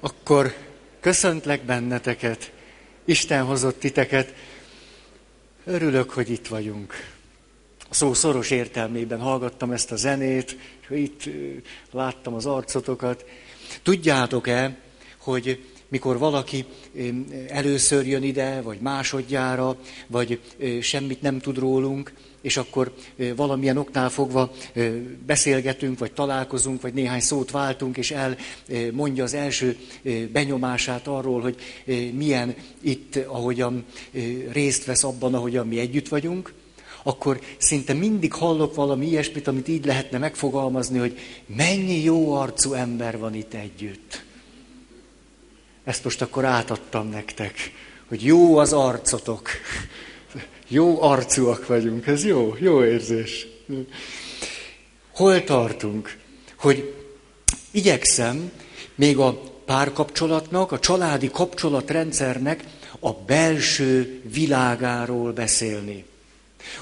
Akkor köszöntlek benneteket, Isten hozott titeket. Örülök, hogy itt vagyunk. A szó szoros értelmében hallgattam ezt a zenét, és itt láttam az arcotokat. Tudjátok-e, hogy mikor valaki először jön ide, vagy másodjára, vagy semmit nem tud rólunk, és akkor valamilyen oknál fogva beszélgetünk, vagy találkozunk, vagy néhány szót váltunk, és elmondja az első benyomását arról, hogy milyen itt, ahogyan részt vesz abban, ahogyan mi együtt vagyunk, akkor szinte mindig hallok valami ilyesmit, amit így lehetne megfogalmazni, hogy mennyi jó arcú ember van itt együtt. Ezt most akkor átadtam nektek, hogy jó az arcotok. Jó arcúak vagyunk, ez jó, jó érzés. Hol tartunk? Hogy igyekszem még a párkapcsolatnak, a családi kapcsolatrendszernek a belső világáról beszélni.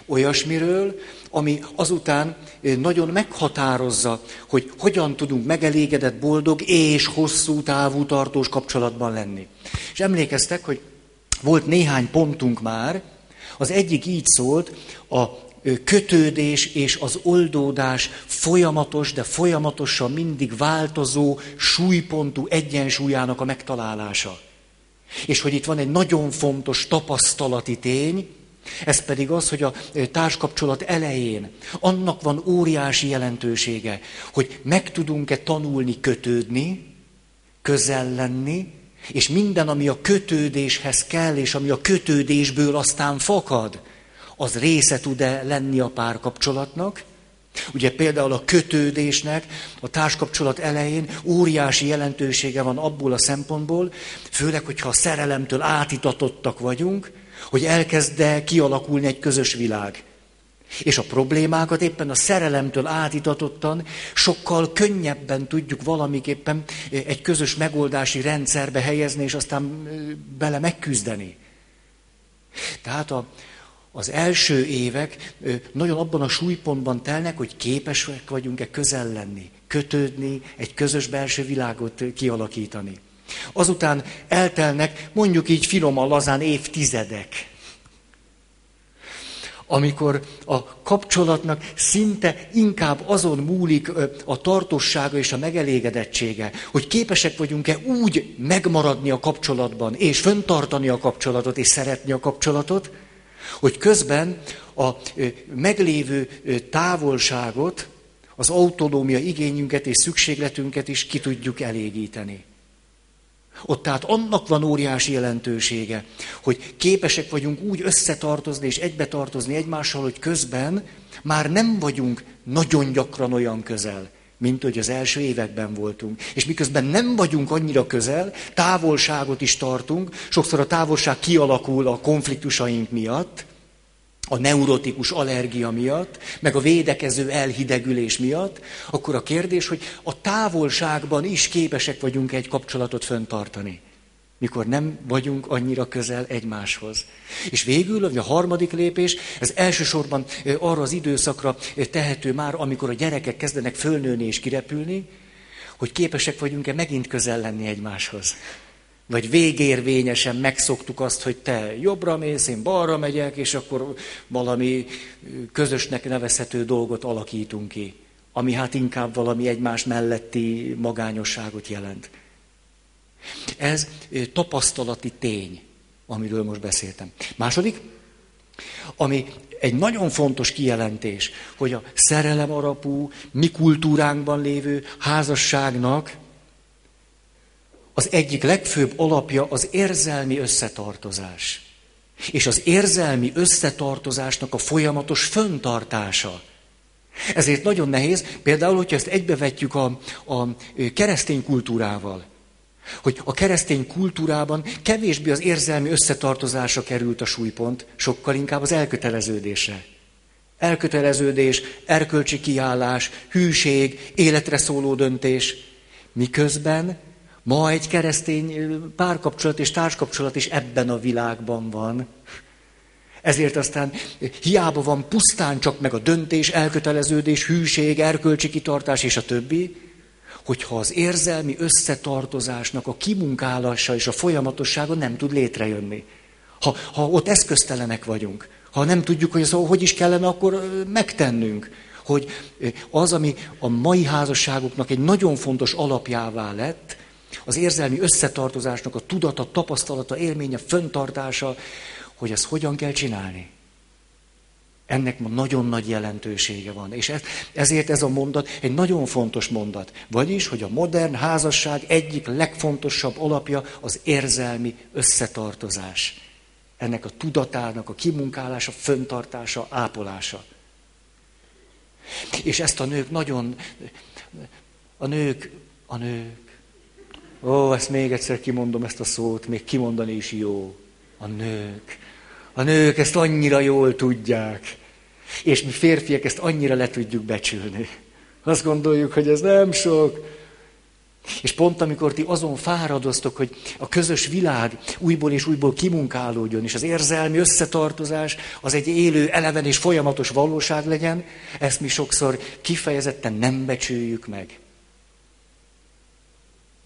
Olyasmiről, ami azután nagyon meghatározza, hogy hogyan tudunk megelégedett, boldog és hosszú távú tartós kapcsolatban lenni. És emlékeztek, hogy volt néhány pontunk már, az egyik így szólt, a kötődés és az oldódás folyamatos, de folyamatosan mindig változó súlypontú egyensúlyának a megtalálása. És hogy itt van egy nagyon fontos tapasztalati tény, ez pedig az, hogy a társkapcsolat elején annak van óriási jelentősége, hogy meg tudunk-e tanulni kötődni, közel lenni, és minden, ami a kötődéshez kell, és ami a kötődésből aztán fakad, az része tud-e lenni a párkapcsolatnak. Ugye például a kötődésnek a társkapcsolat elején óriási jelentősége van abból a szempontból, főleg, hogyha a szerelemtől átitatottak vagyunk, hogy elkezd kialakulni egy közös világ. És a problémákat éppen a szerelemtől átitatottan sokkal könnyebben tudjuk valamiképpen egy közös megoldási rendszerbe helyezni, és aztán bele megküzdeni. Tehát a, az első évek nagyon abban a súlypontban telnek, hogy képesek vagyunk-e közel lenni, kötődni, egy közös belső világot kialakítani. Azután eltelnek, mondjuk így finoman lazán évtizedek amikor a kapcsolatnak szinte inkább azon múlik a tartossága és a megelégedettsége, hogy képesek vagyunk-e úgy megmaradni a kapcsolatban, és föntartani a kapcsolatot, és szeretni a kapcsolatot, hogy közben a meglévő távolságot, az autonómia igényünket és szükségletünket is ki tudjuk elégíteni. Ott tehát annak van óriási jelentősége, hogy képesek vagyunk úgy összetartozni és egybetartozni egymással, hogy közben már nem vagyunk nagyon gyakran olyan közel, mint hogy az első években voltunk. És miközben nem vagyunk annyira közel, távolságot is tartunk, sokszor a távolság kialakul a konfliktusaink miatt, a neurotikus allergia miatt, meg a védekező elhidegülés miatt, akkor a kérdés, hogy a távolságban is képesek vagyunk egy kapcsolatot föntartani, mikor nem vagyunk annyira közel egymáshoz. És végül a harmadik lépés, ez elsősorban arra az időszakra tehető már, amikor a gyerekek kezdenek fölnőni és kirepülni, hogy képesek vagyunk-e megint közel lenni egymáshoz. Vagy végérvényesen megszoktuk azt, hogy te jobbra mész, én balra megyek, és akkor valami közösnek nevezhető dolgot alakítunk ki, ami hát inkább valami egymás melletti magányosságot jelent. Ez tapasztalati tény, amiről most beszéltem. Második, ami egy nagyon fontos kijelentés, hogy a szerelem alapú, mi kultúránkban lévő házasságnak az egyik legfőbb alapja az érzelmi összetartozás. És az érzelmi összetartozásnak a folyamatos föntartása. Ezért nagyon nehéz, például, hogyha ezt egybevetjük a, a keresztény kultúrával, hogy a keresztény kultúrában kevésbé az érzelmi összetartozásra került a súlypont, sokkal inkább az elköteleződésre. Elköteleződés, erkölcsi kiállás, hűség, életre szóló döntés, miközben Ma egy keresztény párkapcsolat és társkapcsolat is ebben a világban van. Ezért aztán hiába van pusztán csak meg a döntés, elköteleződés, hűség, erkölcsi kitartás és a többi, hogyha az érzelmi összetartozásnak a kimunkálása és a folyamatossága nem tud létrejönni. Ha, ha ott eszköztelenek vagyunk, ha nem tudjuk, hogy az hogy is kellene akkor megtennünk, hogy az, ami a mai házasságoknak egy nagyon fontos alapjává lett, az érzelmi összetartozásnak a tudata, tapasztalata, élménye, föntartása, hogy ezt hogyan kell csinálni. Ennek ma nagyon nagy jelentősége van. És ez, ezért ez a mondat egy nagyon fontos mondat. Vagyis, hogy a modern házasság egyik legfontosabb alapja az érzelmi összetartozás. Ennek a tudatának a kimunkálása, föntartása, ápolása. És ezt a nők nagyon, a nők, a nők, ó, ezt még egyszer kimondom ezt a szót, még kimondani is jó. A nők. A nők ezt annyira jól tudják. És mi férfiak ezt annyira le tudjuk becsülni. Azt gondoljuk, hogy ez nem sok. És pont amikor ti azon fáradoztok, hogy a közös világ újból és újból kimunkálódjon, és az érzelmi összetartozás az egy élő, eleven és folyamatos valóság legyen, ezt mi sokszor kifejezetten nem becsüljük meg.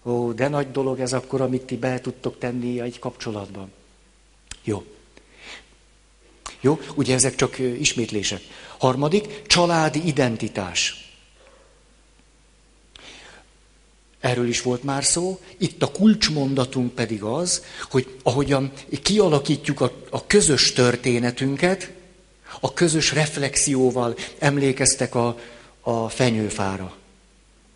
Ó, de nagy dolog ez akkor, amit ti be tudtok tenni egy kapcsolatban. Jó. Jó, ugye ezek csak ismétlések. Harmadik, családi identitás. Erről is volt már szó. Itt a kulcsmondatunk pedig az, hogy ahogyan kialakítjuk a, a közös történetünket, a közös reflexióval emlékeztek a, a fenyőfára.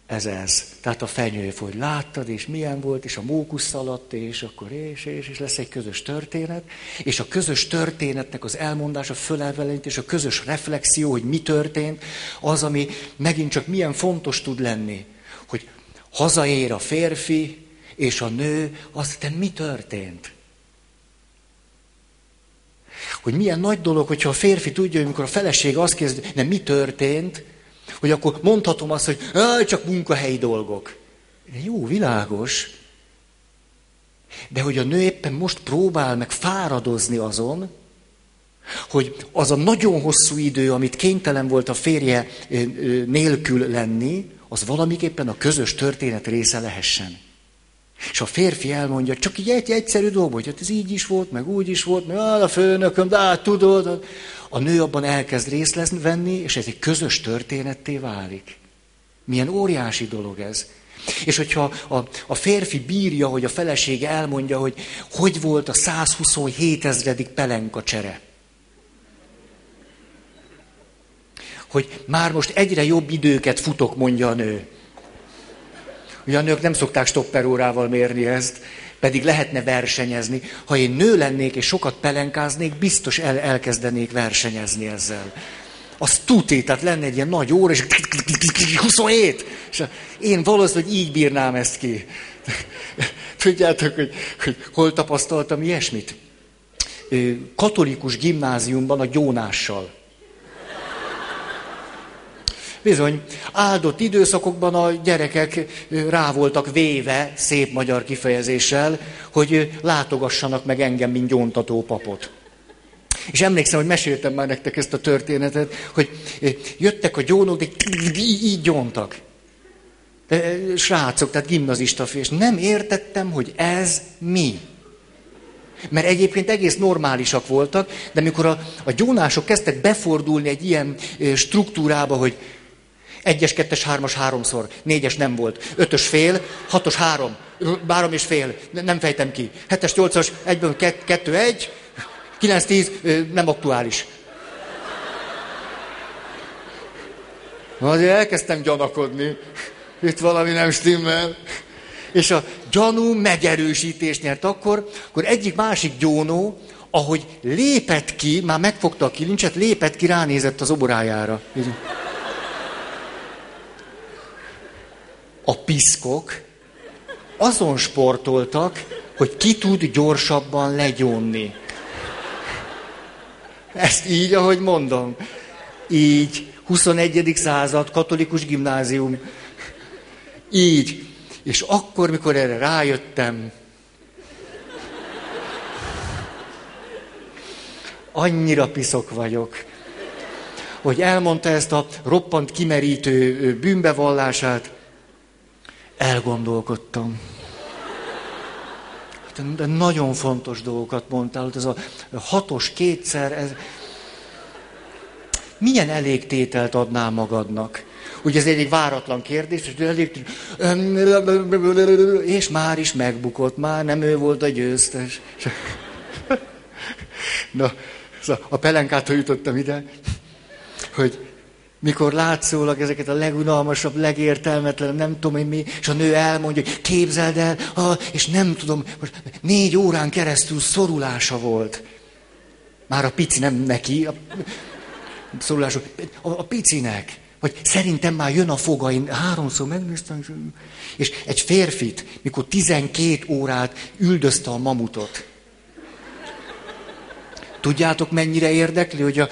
Ez ez. Tehát a fenyő, hogy láttad, és milyen volt, és a mókusz szaladt, és akkor és, és, és lesz egy közös történet. És a közös történetnek az elmondása, fölelvelenítés, a közös reflexió, hogy mi történt, az, ami megint csak milyen fontos tud lenni. Hogy hazaér a férfi, és a nő, aztán mi történt? Hogy milyen nagy dolog, hogyha a férfi tudja, hogy amikor a feleség azt kérdezi, nem mi történt, hogy akkor mondhatom azt, hogy csak munkahelyi dolgok. Jó, világos. De hogy a nő éppen most próbál meg fáradozni azon, hogy az a nagyon hosszú idő, amit kénytelen volt a férje nélkül lenni, az valamiképpen a közös történet része lehessen. És a férfi elmondja, csak így egy egyszerű dolog, hogy hát ez így is volt, meg úgy is volt, meg a főnököm, de hát tudod. A nő abban elkezd részt venni, és ez egy közös történetté válik. Milyen óriási dolog ez. És hogyha a, a férfi bírja, hogy a felesége elmondja, hogy hogy volt a 127 ezredik pelenka csere. Hogy már most egyre jobb időket futok, mondja a nő. Ugye a nők nem szokták stopperórával mérni ezt, pedig lehetne versenyezni. Ha én nő lennék és sokat pelenkáznék, biztos el, elkezdenék versenyezni ezzel. Az tuti, tehát lenne egy ilyen nagy óra, és 27! És én valószínűleg így bírnám ezt ki. Tudjátok, hogy, hogy hol tapasztaltam ilyesmit? Katolikus gimnáziumban a gyónással. Bizony, áldott időszakokban a gyerekek rá voltak véve, szép magyar kifejezéssel, hogy látogassanak meg engem, mint gyóntató papot. És emlékszem, hogy meséltem már nektek ezt a történetet, hogy jöttek a gyónok, de így gyóntak. De, srácok, tehát gimnazista és nem értettem, hogy ez mi. Mert egyébként egész normálisak voltak, de mikor a, a gyónások kezdtek befordulni egy ilyen struktúrába, hogy egyes, kettes, hármas, háromszor. Négyes nem volt. Ötös fél, hatos három. Három és fél. Nem fejtem ki. Hetes, nyolcas, egyből kettő, egy. Kilenc, tíz, nem aktuális. Azért elkezdtem gyanakodni. Itt valami nem stimmel. És a gyanú megerősítést nyert akkor, akkor egyik másik gyónó, ahogy lépett ki, már megfogta a kilincset, lépett ki, ránézett az oborájára. Így. Piszkok azon sportoltak, hogy ki tud gyorsabban legyónni. Ezt így, ahogy mondom. Így, 21. század, katolikus gimnázium. Így. És akkor, mikor erre rájöttem, annyira piszok vagyok, hogy elmondta ezt a roppant kimerítő bűnbevallását, Elgondolkodtam. De nagyon fontos dolgokat mondtál, ez a hatos kétszer, ez... Milyen elégtételt adnál magadnak? Ugye ez egy váratlan kérdés, és elég... És már is megbukott, már nem ő volt a győztes. Na, szóval a pelenkától jutottam ide, hogy mikor látszólag ezeket a legunalmasabb, legértelmetlen, nem tudom én mi, és a nő elmondja, hogy képzeld el, ah, és nem tudom, most négy órán keresztül szorulása volt. Már a pici, nem neki, a, szorulása, a, a picinek. Vagy szerintem már jön a foga, én háromszor megnéztem, és egy férfit, mikor 12 órát üldözte a mamutot, Tudjátok, mennyire érdekli, hogy a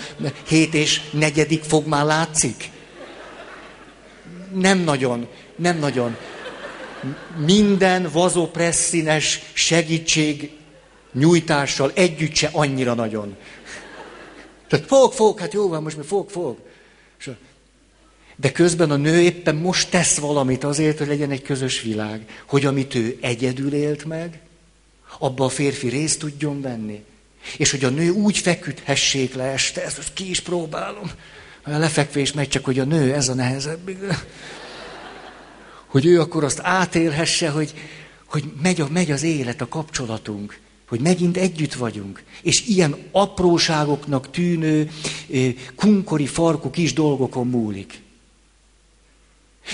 hét és negyedik fog már látszik? Nem nagyon, nem nagyon. Minden vazopresszines segítség nyújtással együtt se annyira nagyon. Tehát fog, fog, hát jó van, most mi fog, fog. De közben a nő éppen most tesz valamit azért, hogy legyen egy közös világ. Hogy amit ő egyedül élt meg, abba a férfi részt tudjon venni. És hogy a nő úgy feküdhessék le este, ezt most ki is próbálom. A lefekvés megy, csak hogy a nő, ez a nehezebb. Hogy ő akkor azt átélhesse, hogy, hogy megy, a, megy az élet, a kapcsolatunk. Hogy megint együtt vagyunk. És ilyen apróságoknak tűnő, kunkori farkú kis dolgokon múlik.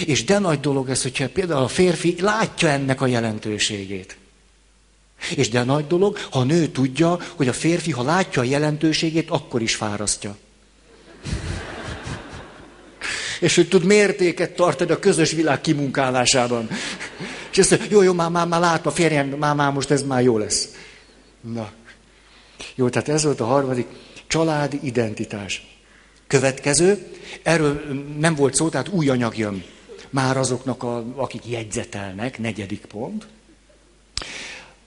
És de nagy dolog ez, hogyha például a férfi látja ennek a jelentőségét. És de nagy dolog, ha a nő tudja, hogy a férfi, ha látja a jelentőségét, akkor is fárasztja. És hogy tud mértéket tartani a közös világ kimunkálásában. És azt mondja, jó, jó, már, már, már látom, férjem, már, már most ez már jó lesz. Na. Jó, tehát ez volt a harmadik, családi identitás. Következő, erről nem volt szó, tehát új anyag jön. Már azoknak, a, akik jegyzetelnek, negyedik pont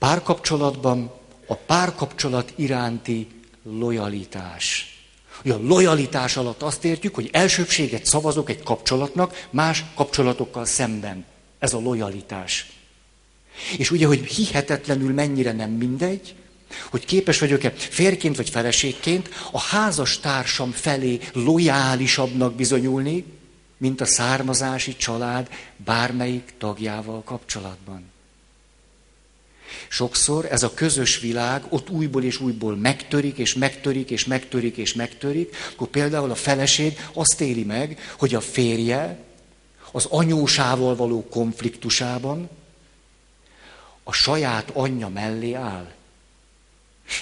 párkapcsolatban a párkapcsolat iránti lojalitás. Ugye a lojalitás alatt azt értjük, hogy elsőbséget szavazok egy kapcsolatnak más kapcsolatokkal szemben. Ez a lojalitás. És ugye, hogy hihetetlenül mennyire nem mindegy, hogy képes vagyok-e férként vagy feleségként a házas társam felé lojálisabbnak bizonyulni, mint a származási család bármelyik tagjával kapcsolatban. Sokszor ez a közös világ ott újból és újból megtörik, és megtörik, és megtörik, és megtörik, akkor például a feleség azt éli meg, hogy a férje az anyósával való konfliktusában a saját anyja mellé áll.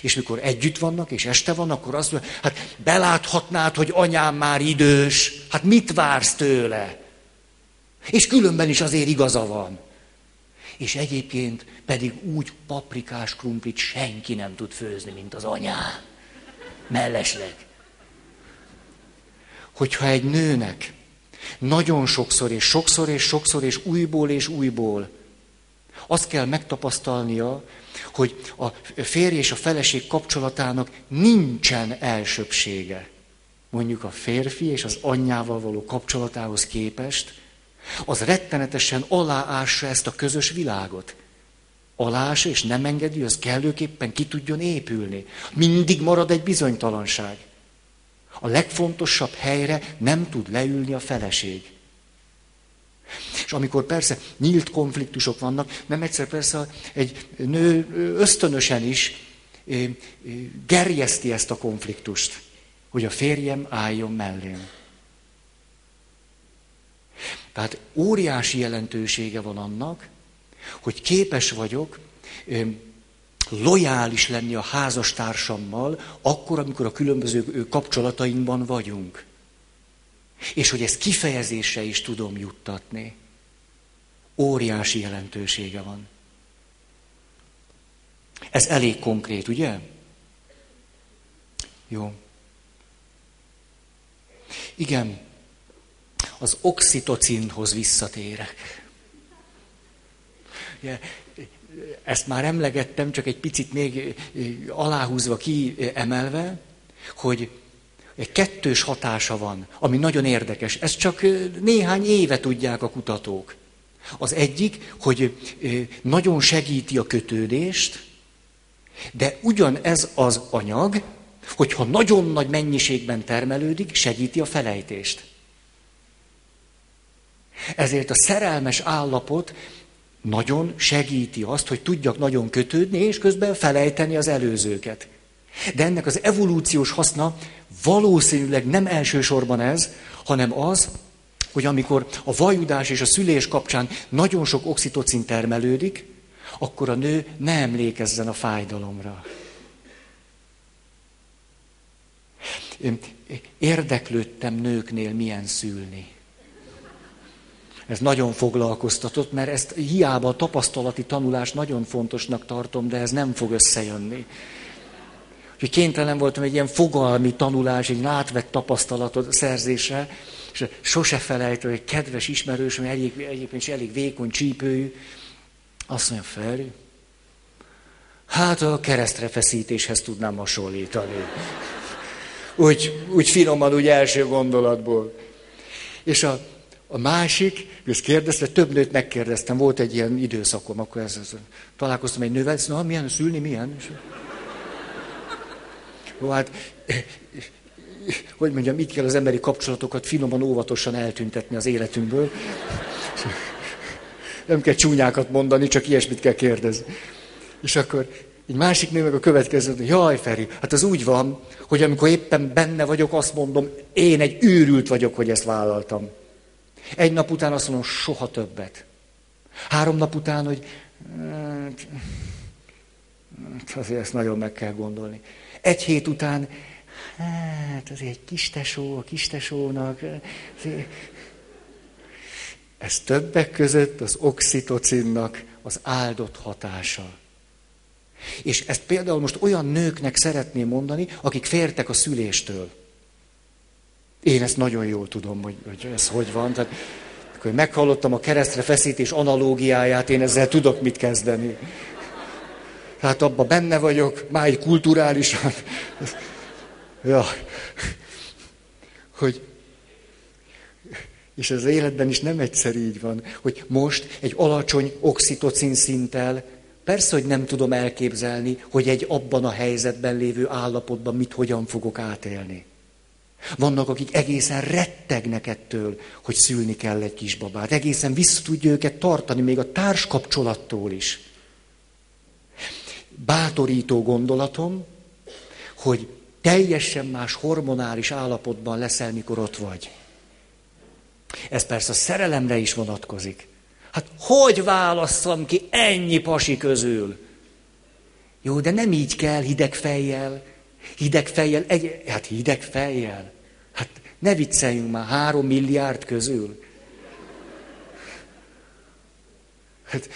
És mikor együtt vannak, és este van, akkor azt mondja, hát beláthatnád, hogy anyám már idős, hát mit vársz tőle? És különben is azért igaza van és egyébként pedig úgy paprikás krumplit senki nem tud főzni, mint az anyá. Mellesleg. Hogyha egy nőnek nagyon sokszor és sokszor és sokszor és újból és újból azt kell megtapasztalnia, hogy a férj és a feleség kapcsolatának nincsen elsőbsége. Mondjuk a férfi és az anyjával való kapcsolatához képest, az rettenetesen aláássa ezt a közös világot. Aláássa, és nem engedi, az kellőképpen ki tudjon épülni. Mindig marad egy bizonytalanság. A legfontosabb helyre nem tud leülni a feleség. És amikor persze nyílt konfliktusok vannak, nem egyszer persze egy nő ösztönösen is gerjeszti ezt a konfliktust, hogy a férjem álljon mellém. Tehát óriási jelentősége van annak, hogy képes vagyok lojális lenni a házastársammal, akkor, amikor a különböző kapcsolatainkban vagyunk. És hogy ezt kifejezésre is tudom juttatni. Óriási jelentősége van. Ez elég konkrét, ugye? Jó. Igen, az oxitocinhoz visszatérek. Ezt már emlegettem, csak egy picit még aláhúzva, kiemelve, hogy egy kettős hatása van, ami nagyon érdekes. Ezt csak néhány éve tudják a kutatók. Az egyik, hogy nagyon segíti a kötődést, de ugyanez az anyag, hogyha nagyon nagy mennyiségben termelődik, segíti a felejtést. Ezért a szerelmes állapot nagyon segíti azt, hogy tudjak nagyon kötődni, és közben felejteni az előzőket. De ennek az evolúciós haszna valószínűleg nem elsősorban ez, hanem az, hogy amikor a vajudás és a szülés kapcsán nagyon sok oxitocin termelődik, akkor a nő ne emlékezzen a fájdalomra. Érdeklődtem nőknél milyen szülni. Ez nagyon foglalkoztatott, mert ezt hiába a tapasztalati tanulás nagyon fontosnak tartom, de ez nem fog összejönni. Úgyhogy kénytelen voltam egy ilyen fogalmi tanulás, egy átvett tapasztalatot szerzésre, és sose felejtem, hogy kedves ismerősöm, egyébként, egyébként is elég vékony csípőjű, azt mondja, Feri, hát a keresztre feszítéshez tudnám hasonlítani. Úgy, úgy finoman, úgy első gondolatból. És a, a másik, ezt kérdezte, több nőt megkérdeztem, volt egy ilyen időszakom, akkor ez, ez találkoztam egy nővel, na, milyen szülni, milyen? És, Jó, hát, hogy mondjam, mit kell az emberi kapcsolatokat finoman, óvatosan eltüntetni az életünkből. Nem kell csúnyákat mondani, csak ilyesmit kell kérdezni. És akkor egy másik nő meg a következő, hogy jaj, Feri, hát az úgy van, hogy amikor éppen benne vagyok, azt mondom, én egy őrült vagyok, hogy ezt vállaltam. Egy nap után azt mondom, soha többet. Három nap után, hogy hát, azért ezt nagyon meg kell gondolni. Egy hét után, hát azért egy kistesó, a kistesónak, azért... ez többek között az oxitocinnak az áldott hatása. És ezt például most olyan nőknek szeretném mondani, akik fértek a szüléstől. Én ezt nagyon jól tudom, hogy, hogy ez hogy van. Tehát, akkor meghallottam a keresztre feszítés analógiáját, én ezzel tudok mit kezdeni. Hát abban benne vagyok, máj kulturálisan. Ja. Hogy, és az életben is nem egyszer így van, hogy most egy alacsony oxitocin szinttel persze, hogy nem tudom elképzelni, hogy egy abban a helyzetben lévő állapotban mit hogyan fogok átélni. Vannak, akik egészen rettegnek ettől, hogy szülni kell egy kisbabát. Egészen vissza tudja őket tartani, még a társkapcsolattól is. Bátorító gondolatom, hogy teljesen más hormonális állapotban leszel, mikor ott vagy. Ez persze a szerelemre is vonatkozik. Hát hogy válasszam ki ennyi pasi közül? Jó, de nem így kell hideg fejjel. Hideg fejjel, egy, hát hideg fejjel. Hát ne vicceljünk már, három milliárd közül. Hát,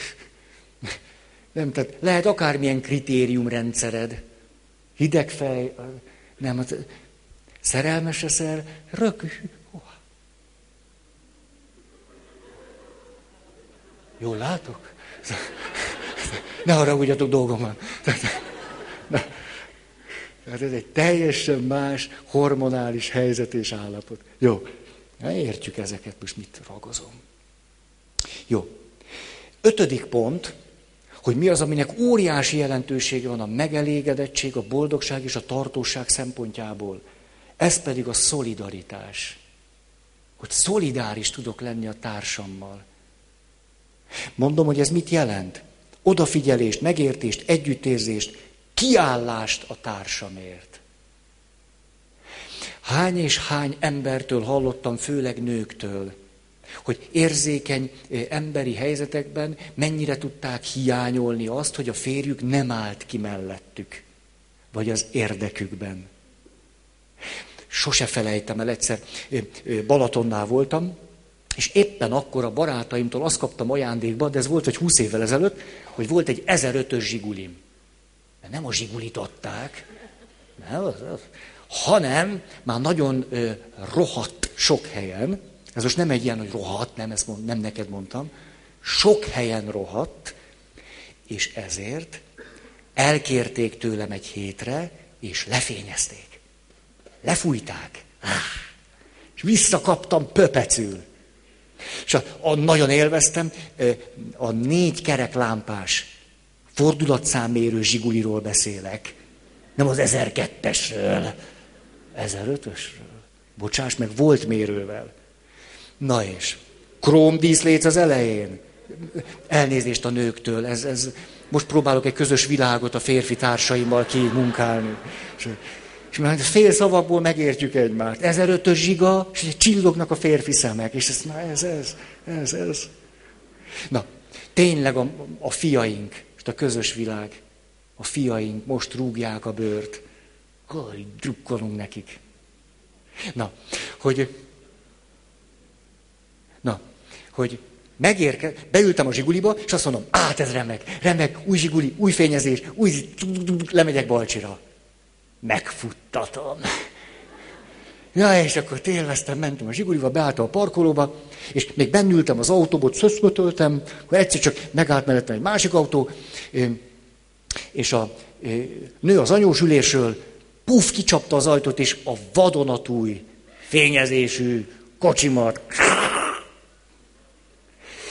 nem, tehát lehet akármilyen kritériumrendszered. Hideg fej, nem, hát szerelmes leszel, rök, Jól látok? Ne haragudjatok, dolgom van. Tehát ez egy teljesen más hormonális helyzet és állapot. Jó, értjük ezeket, most mit ragozom. Jó. Ötödik pont, hogy mi az, aminek óriási jelentősége van a megelégedettség, a boldogság és a tartóság szempontjából. Ez pedig a szolidaritás. Hogy szolidáris tudok lenni a társammal. Mondom, hogy ez mit jelent? Odafigyelést, megértést, együttérzést, kiállást a társamért. Hány és hány embertől hallottam, főleg nőktől, hogy érzékeny eh, emberi helyzetekben mennyire tudták hiányolni azt, hogy a férjük nem állt ki mellettük, vagy az érdekükben. Sose felejtem el, egyszer eh, eh, Balatonnál voltam, és éppen akkor a barátaimtól azt kaptam ajándékba, de ez volt egy 20 évvel ezelőtt, hogy volt egy 1005-ös zsigulim. De nem a zsigulit adták, nem, az, az, hanem már nagyon ö, rohadt sok helyen, ez most nem egy ilyen, hogy rohadt, nem, ezt mond, nem neked mondtam, sok helyen rohadt, és ezért elkérték tőlem egy hétre, és lefényezték. Lefújták. És visszakaptam pöpecül. És a, a, nagyon élveztem, a négy kerek lámpás fordulatszámérő zsiguliról beszélek. Nem az 1002-esről, 1005-ösről. Bocsáss meg, volt mérővel. Na és, króm díszlét az elején. Elnézést a nőktől, ez, ez, most próbálok egy közös világot a férfi társaimmal kimunkálni. És, és már fél szavakból megértjük egymást. 1005-ös zsiga, és csillognak a férfi szemek. És ez, na ez, ez, ez, ez. Na, tényleg a, a fiaink, és a közös világ, a fiaink most rúgják a bőrt. Hogy drukkolunk nekik. Na, hogy, na, hogy megérke, beültem a zsiguliba, és azt mondom, át ez remek, remek, új zsiguli, új fényezés, új, lemegyek Balcsira. Megfuttatom. Ja, és akkor élveztem, mentem a zsiguliba, beálltam a parkolóba, és még bennültem az autóba, szöszmötöltem, akkor egyszer csak megállt mellettem egy másik autó, és a nő az anyósülésről puf, kicsapta az ajtót, és a vadonatúj, fényezésű kocsimat.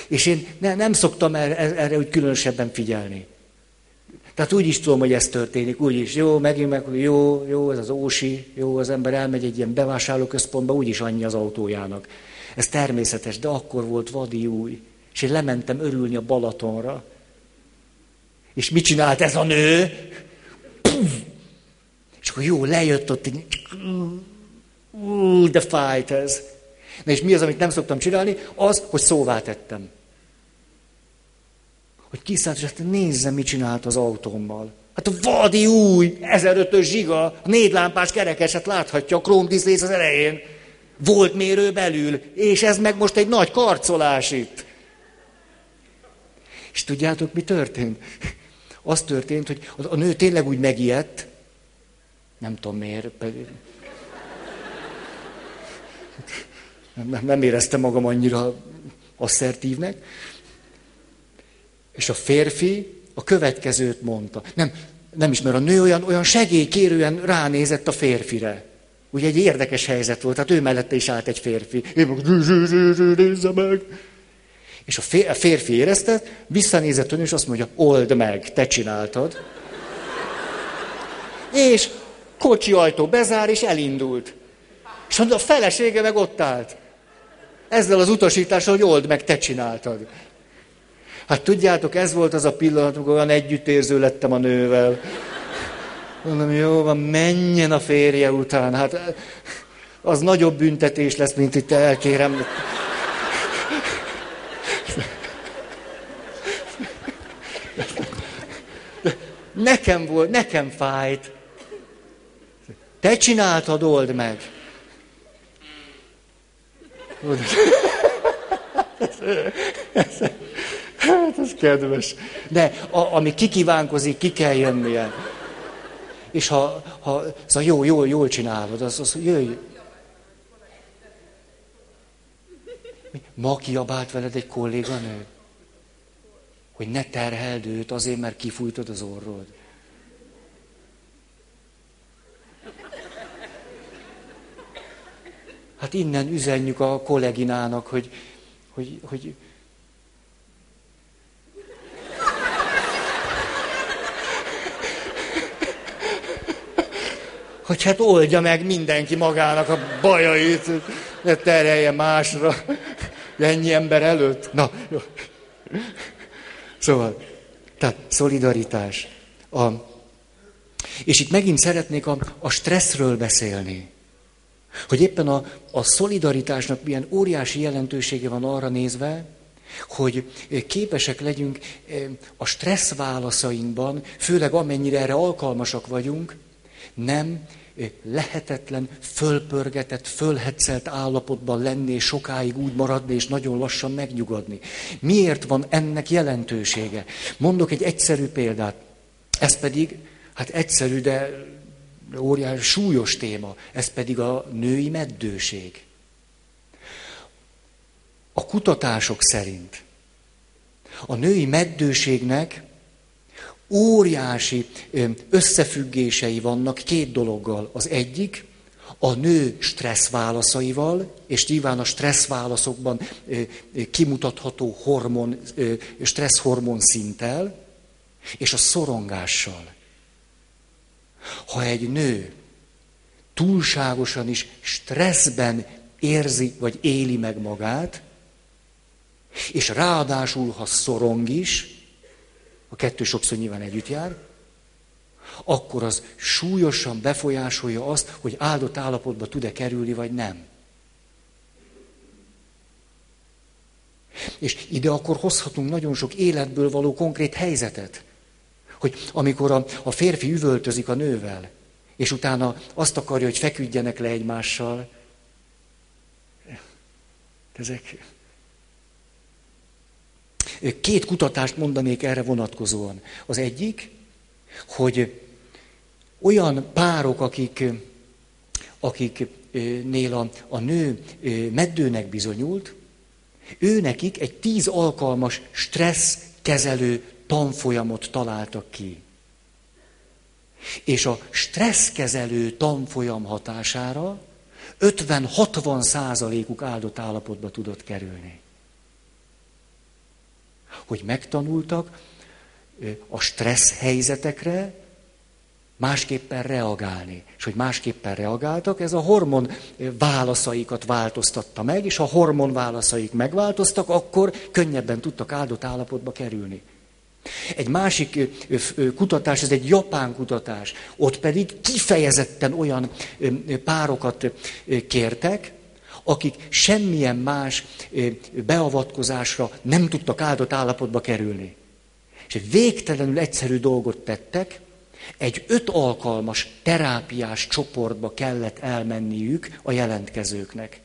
És én ne, nem szoktam erre, erre úgy különösebben figyelni. Tehát úgy is tudom, hogy ez történik, úgy is. Jó, megint meg, jó, jó, ez az ósi, jó, az ember elmegy egy ilyen bevásárlóközpontba, úgyis annyi az autójának. Ez természetes, de akkor volt vadi új. És én lementem örülni a Balatonra. És mit csinált ez a nő? És akkor jó, lejött ott, így, the fight ez. Na és mi az, amit nem szoktam csinálni? Az, hogy szóvá tettem. Hogy kiszállt, és hát nézze, mit csinált az autómmal. Hát a vadi új, 1005-ös zsiga, négy lámpás kerekeset láthatja a Display az elején. Volt mérő belül, és ez meg most egy nagy karcolás itt. És tudjátok, mi történt? Az történt, hogy a nő tényleg úgy megijedt, nem tudom miért. Nem, nem éreztem magam annyira asszertívnek. És a férfi a következőt mondta. Nem, nem is, mert a nő olyan, olyan segélykérően ránézett a férfire. Ugye egy érdekes helyzet volt, tehát ő mellette is állt egy férfi. Én meg, nézze meg. És a férfi érezte, visszanézett ön, és azt mondja, old meg, te csináltad. És kocsi ajtó bezár, és elindult. És a felesége meg ott állt. Ezzel az utasítással, hogy old meg, te csináltad. Hát tudjátok, ez volt az a pillanat, amikor olyan együttérző lettem a nővel. Mondom, jó van, menjen a férje után. Hát az nagyobb büntetés lesz, mint itt elkérem. Nekem volt, nekem fájt. Te csináltad, old meg. Hát ez kedves. De a, ami kikívánkozik, ki kell jönnie. És ha, ha szóval jó, jó, jól csinálod, az, az jöjj. Ma kiabált veled egy kolléganő? Hogy ne terheld őt azért, mert kifújtad az orrod. Hát innen üzenjük a kolléginának, hogy, hogy, hogy hogy hát oldja meg mindenki magának a bajait, ne terelje másra, ennyi ember előtt. Na, jó. Szóval, tehát szolidaritás. A, és itt megint szeretnék a, a stresszről beszélni. Hogy éppen a, a szolidaritásnak milyen óriási jelentősége van arra nézve, hogy képesek legyünk eh, a stressz válaszainkban, főleg amennyire erre alkalmasak vagyunk, nem lehetetlen, fölpörgetett, fölhetszelt állapotban lenni, és sokáig úgy maradni, és nagyon lassan megnyugodni. Miért van ennek jelentősége? Mondok egy egyszerű példát. Ez pedig, hát egyszerű, de óriási, súlyos téma. Ez pedig a női meddőség. A kutatások szerint a női meddőségnek óriási összefüggései vannak két dologgal. Az egyik, a nő stressz válaszaival, és nyilván a stressz válaszokban kimutatható hormon, stressz hormon szinttel, és a szorongással. Ha egy nő túlságosan is stresszben érzi vagy éli meg magát, és ráadásul, ha szorong is, a kettő sokszor nyilván együtt jár, akkor az súlyosan befolyásolja azt, hogy áldott állapotba tud-e kerülni, vagy nem. És ide akkor hozhatunk nagyon sok életből való konkrét helyzetet. Hogy amikor a, a férfi üvöltözik a nővel, és utána azt akarja, hogy feküdjenek le egymással, ezek... Két kutatást mondanék erre vonatkozóan. Az egyik, hogy olyan párok, akik, akiknél a, a nő meddőnek bizonyult, ő nekik egy tíz alkalmas stressz kezelő tanfolyamot találtak ki. És a stresszkezelő tanfolyam hatására 50-60 százalékuk áldott állapotba tudott kerülni. Hogy megtanultak a stressz helyzetekre másképpen reagálni. És hogy másképpen reagáltak, ez a hormon válaszaikat változtatta meg, és ha hormon válaszaik megváltoztak, akkor könnyebben tudtak áldott állapotba kerülni. Egy másik kutatás, ez egy japán kutatás, ott pedig kifejezetten olyan párokat kértek, akik semmilyen más beavatkozásra nem tudtak áldott állapotba kerülni. És egy végtelenül egyszerű dolgot tettek, egy öt alkalmas terápiás csoportba kellett elmenniük a jelentkezőknek.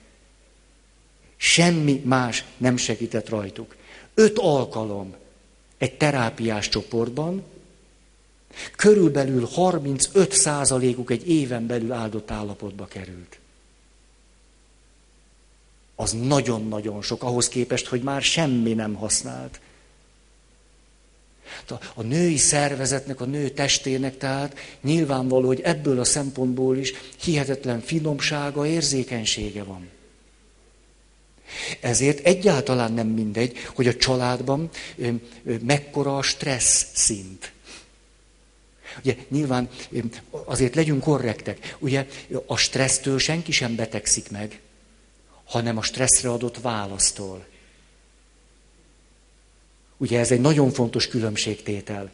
Semmi más nem segített rajtuk. Öt alkalom egy terápiás csoportban, körülbelül 35 százalékuk egy éven belül áldott állapotba került. Az nagyon-nagyon sok, ahhoz képest, hogy már semmi nem használt. A női szervezetnek, a nő testének tehát nyilvánvaló, hogy ebből a szempontból is hihetetlen finomsága, érzékenysége van. Ezért egyáltalán nem mindegy, hogy a családban mekkora a stressz szint. Ugye nyilván azért legyünk korrektek. Ugye a stressztől senki sem betegszik meg, hanem a stresszre adott választól. Ugye ez egy nagyon fontos különbségtétel.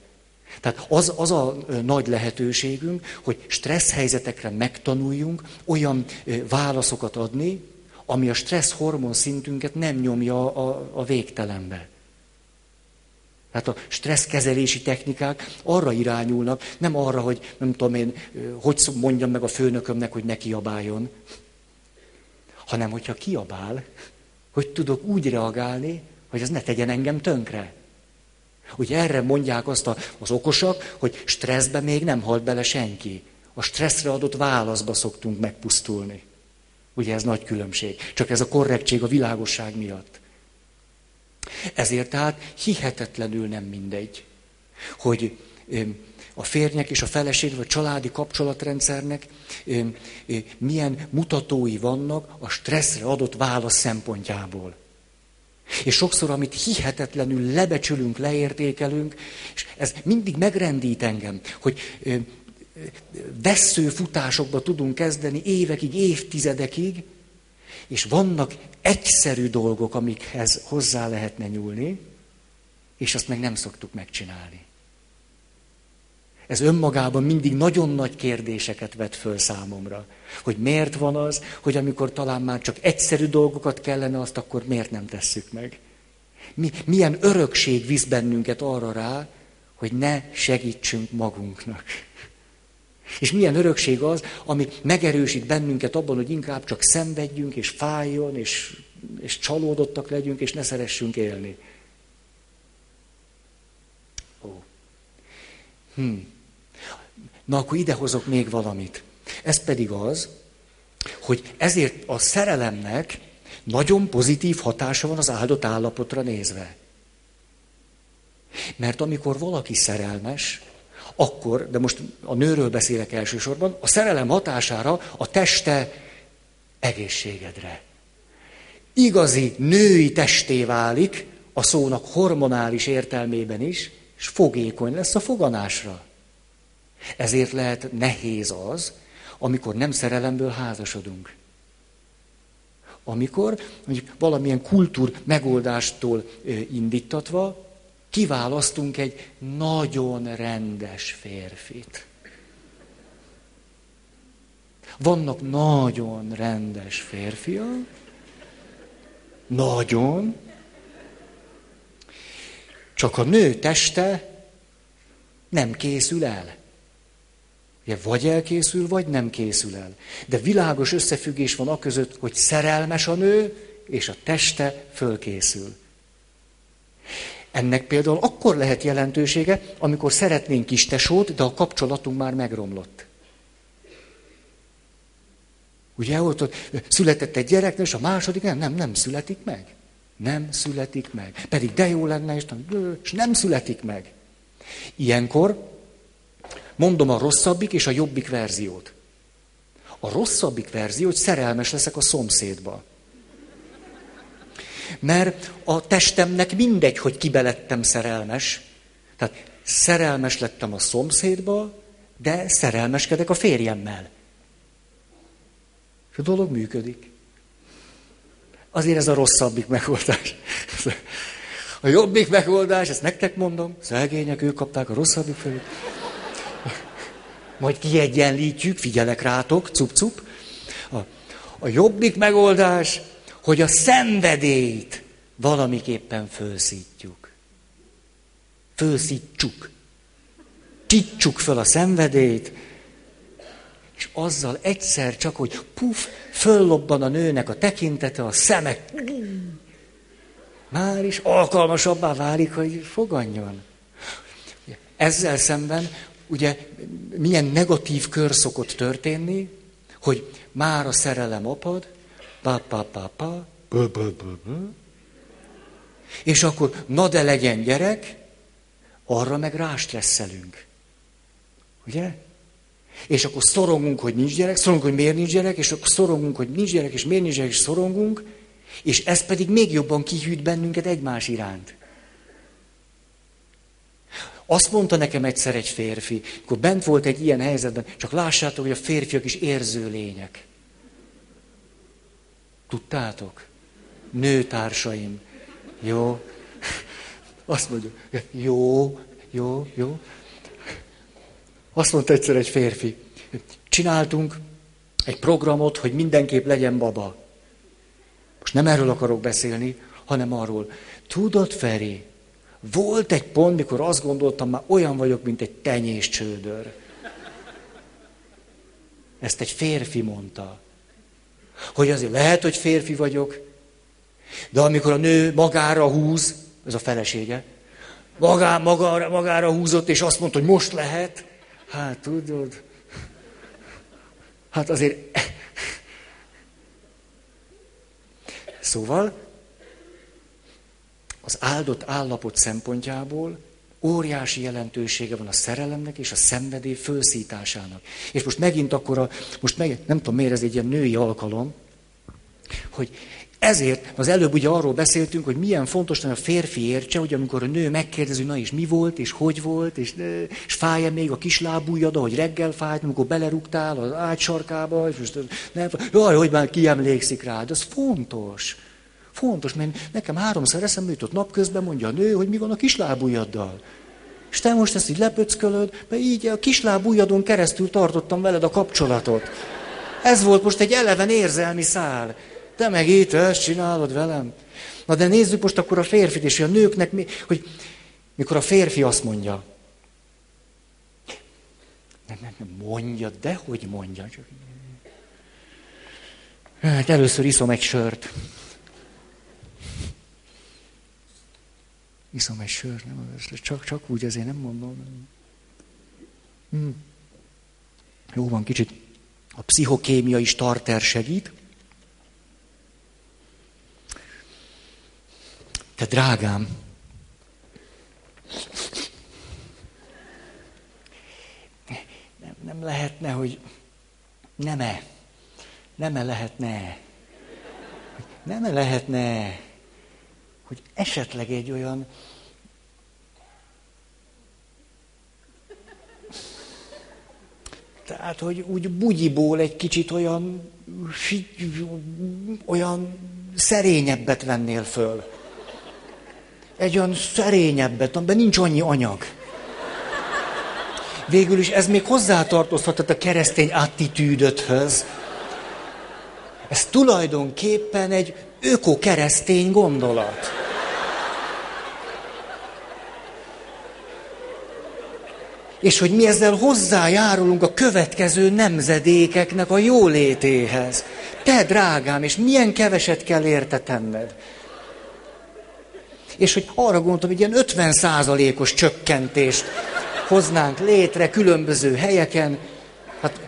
Tehát az, az a nagy lehetőségünk, hogy stressz helyzetekre megtanuljunk olyan válaszokat adni, ami a stressz hormon szintünket nem nyomja a, a végtelenbe. Tehát a stresszkezelési technikák arra irányulnak, nem arra, hogy nem tudom én, hogy mondjam meg a főnökömnek, hogy ne kiabáljon, hanem hogyha kiabál, hogy tudok úgy reagálni, hogy ez ne tegyen engem tönkre. Ugye erre mondják azt a, az okosak, hogy stresszbe még nem halt bele senki. A stresszre adott válaszba szoktunk megpusztulni. Ugye ez nagy különbség. Csak ez a korrektség a világosság miatt. Ezért tehát hihetetlenül nem mindegy, hogy a férnyek és a feleség, vagy a családi kapcsolatrendszernek milyen mutatói vannak a stresszre adott válasz szempontjából. És sokszor, amit hihetetlenül lebecsülünk, leértékelünk, és ez mindig megrendít engem, hogy vessző futásokba tudunk kezdeni évekig, évtizedekig, és vannak egyszerű dolgok, amikhez hozzá lehetne nyúlni, és azt meg nem szoktuk megcsinálni. Ez önmagában mindig nagyon nagy kérdéseket vet föl számomra. Hogy miért van az, hogy amikor talán már csak egyszerű dolgokat kellene, azt akkor miért nem tesszük meg. Mi, milyen örökség visz bennünket arra rá, hogy ne segítsünk magunknak. És milyen örökség az, ami megerősít bennünket abban, hogy inkább csak szenvedjünk, és fájjon, és, és csalódottak legyünk, és ne szeressünk élni. Ó. Hm. Na akkor idehozok még valamit. Ez pedig az, hogy ezért a szerelemnek nagyon pozitív hatása van az áldott állapotra nézve. Mert amikor valaki szerelmes, akkor, de most a nőről beszélek elsősorban, a szerelem hatására a teste egészségedre. Igazi női testé válik, a szónak hormonális értelmében is, és fogékony lesz a foganásra. Ezért lehet nehéz az, amikor nem szerelemből házasodunk. Amikor mondjuk valamilyen kultúr megoldástól indítatva kiválasztunk egy nagyon rendes férfit. Vannak nagyon rendes férfiak, nagyon, csak a nő teste nem készül el. Ugye vagy elkészül, vagy nem készül el. De világos összefüggés van a között, hogy szerelmes a nő, és a teste fölkészül. Ennek például akkor lehet jelentősége, amikor szeretnénk kis tesót, de a kapcsolatunk már megromlott. Ugye ott, ott született egy gyerek, és a második nem, nem, nem születik meg. Nem születik meg. Pedig de jó lenne, és nem, és nem születik meg. Ilyenkor mondom a rosszabbik és a jobbik verziót. A rosszabbik verzió, hogy szerelmes leszek a szomszédba. Mert a testemnek mindegy, hogy kibe lettem szerelmes. Tehát szerelmes lettem a szomszédba, de szerelmeskedek a férjemmel. És a dolog működik. Azért ez a rosszabbik megoldás. A jobbik megoldás, ezt nektek mondom, szegények, ők kapták a rosszabbik felé. Majd kiegyenlítjük, figyelek rátok, cup-cup. A, a jobbik megoldás, hogy a szenvedélyt valamiképpen fölszítjuk. Fölszítsuk. Csicsuk föl a szenvedélyt, és azzal egyszer csak, hogy puf, föllobban a nőnek a tekintete, a szemek, már is alkalmasabbá válik, hogy foganjon. Ezzel szemben ugye milyen negatív kör szokott történni, hogy már a szerelem apad, pa pa pa pa, és akkor na de legyen gyerek, arra meg rástresszelünk. Ugye? És akkor szorongunk, hogy nincs gyerek, szorongunk, hogy miért nincs gyerek, és akkor szorongunk, hogy nincs gyerek, és miért nincs gyerek, és szorongunk, és ez pedig még jobban kihűt bennünket egymás iránt. Azt mondta nekem egyszer egy férfi, akkor bent volt egy ilyen helyzetben, csak lássátok, hogy a férfiak is érző lények. Tudtátok? Nőtársaim. Jó. Azt mondja, jó, jó, jó. Azt mondta egyszer egy férfi, csináltunk egy programot, hogy mindenképp legyen baba. Most nem erről akarok beszélni, hanem arról. Tudod, Feri, volt egy pont, mikor azt gondoltam, már olyan vagyok, mint egy tenyés csődör. Ezt egy férfi mondta. Hogy azért lehet, hogy férfi vagyok, de amikor a nő magára húz, ez a felesége, magá, magára, magára húzott, és azt mondta, hogy most lehet, hát tudod, hát azért... Szóval, az áldott állapot szempontjából óriási jelentősége van a szerelemnek és a szenvedély fölszításának. És most megint akkor a, most meg, nem tudom miért ez egy ilyen női alkalom, hogy ezért, az előbb ugye arról beszéltünk, hogy milyen fontos lenne a férfi értse, hogy amikor a nő megkérdezi, na és mi volt, és hogy volt, és, és fáj-e még a kislábújada, hogy reggel fájt, amikor belerúgtál az ágy sarkába, és most nem, jaj, hogy már kiemlékszik rád, ez fontos. Fontos, mert nekem háromszor eszembe jutott napközben, mondja a nő, hogy mi van a kislábújaddal. És te most ezt így lepöckölöd, mert így a kislábújadon keresztül tartottam veled a kapcsolatot. Ez volt most egy eleven érzelmi szál. Te meg itt ezt csinálod velem. Na de nézzük most akkor a férfit, és a nőknek, mi, hogy mikor a férfi azt mondja, nem, nem, nem mondja, de hogy mondja. Csak... Hát először iszom egy sört. Iszom egy sört, nem, csak, csak úgy azért nem mondom. Hm. Jó van, kicsit a pszichokémiai starter segít. Te drágám, nem lehetne, hogy nem-e, nem-e lehetne, nem-e lehetne, hogy esetleg egy olyan Tehát, hogy úgy bugyiból egy kicsit olyan, olyan szerényebbet vennél föl. Egy olyan szerényebbet, amiben nincs annyi anyag. Végül is ez még hozzátartozhatott a keresztény attitűdöthöz. Ez tulajdonképpen egy öko-keresztény gondolat. és hogy mi ezzel hozzájárulunk a következő nemzedékeknek a jólétéhez. Te, drágám, és milyen keveset kell érte tenned. És hogy arra gondoltam, hogy ilyen 50 százalékos csökkentést hoznánk létre különböző helyeken, hát,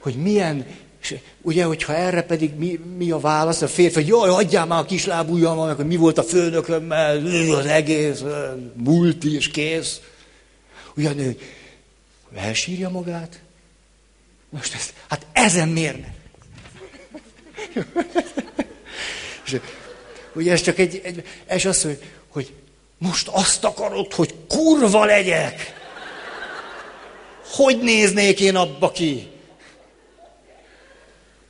hogy milyen és ugye, hogyha erre pedig mi, mi a válasz, a férfi, hogy jaj, adjál már a kislábújjal, hogy mi volt a főnökömmel, az egész, multi és kész. Ugye a elsírja magát. Most ez, hát ezen mérne. és, ugye ez csak egy, egy ez az, hogy, hogy most azt akarod, hogy kurva legyek. Hogy néznék én abba ki?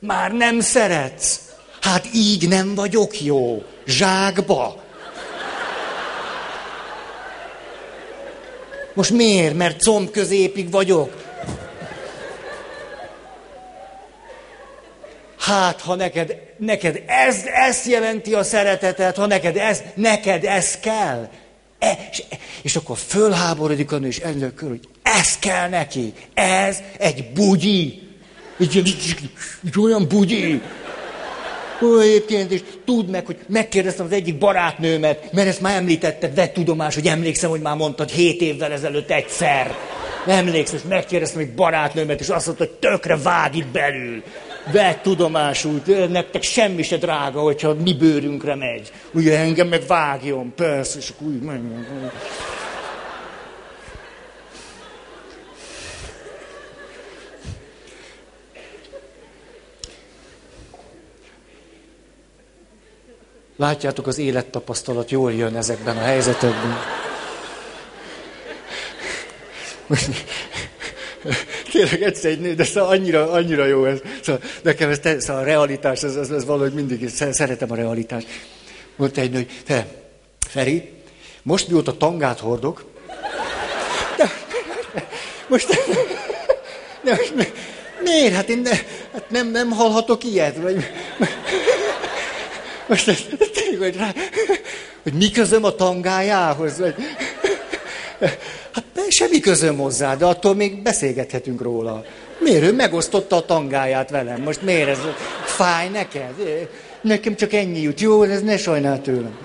Már nem szeretsz. Hát így nem vagyok jó. Zsákba. Most miért? Mert comb középig vagyok. Hát, ha neked, neked ez, ez jelenti a szeretetet, ha neked ez, neked ez kell. E, és, és akkor fölháborodik a nő, és elnök hogy ez kell neki. Ez egy bugyi. Egy, egy, egy olyan bugyi. Ó, egyébként is tudd meg, hogy megkérdeztem az egyik barátnőmet, mert ezt már említetted, vett tudomás, hogy emlékszem, hogy már mondtad hét évvel ezelőtt egyszer. Emlékszem, és megkérdeztem egy barátnőmet, és azt mondta, hogy tökre vág itt belül. Vett tudomásul, nektek semmi se drága, hogyha mi bőrünkre megy. Ugye engem meg vágjon, persze, és akkor úgy menjen. Látjátok, az élettapasztalat jól jön ezekben a helyzetekben. Tényleg egyszer egy nő, de szóval annyira, annyira jó ez. Szóval nekem ez, szóval a realitás, ez, ez, ez valahogy mindig, szeretem a realitást. Mondta egy nő, hogy te, Feri, most mióta tangát hordok, de, most, de, most, miért? Hát én ne, hát nem, nem hallhatok ilyet. Vagy, most ez, tényleg, hogy, rá, hogy mi közöm a tangájához? Vagy, hát semmi közöm hozzá, de attól még beszélgethetünk róla. Miért ő megosztotta a tangáját velem? Most miért ez fáj neked? Nekem csak ennyi jut. Jó, ez ne sajnál tőlem.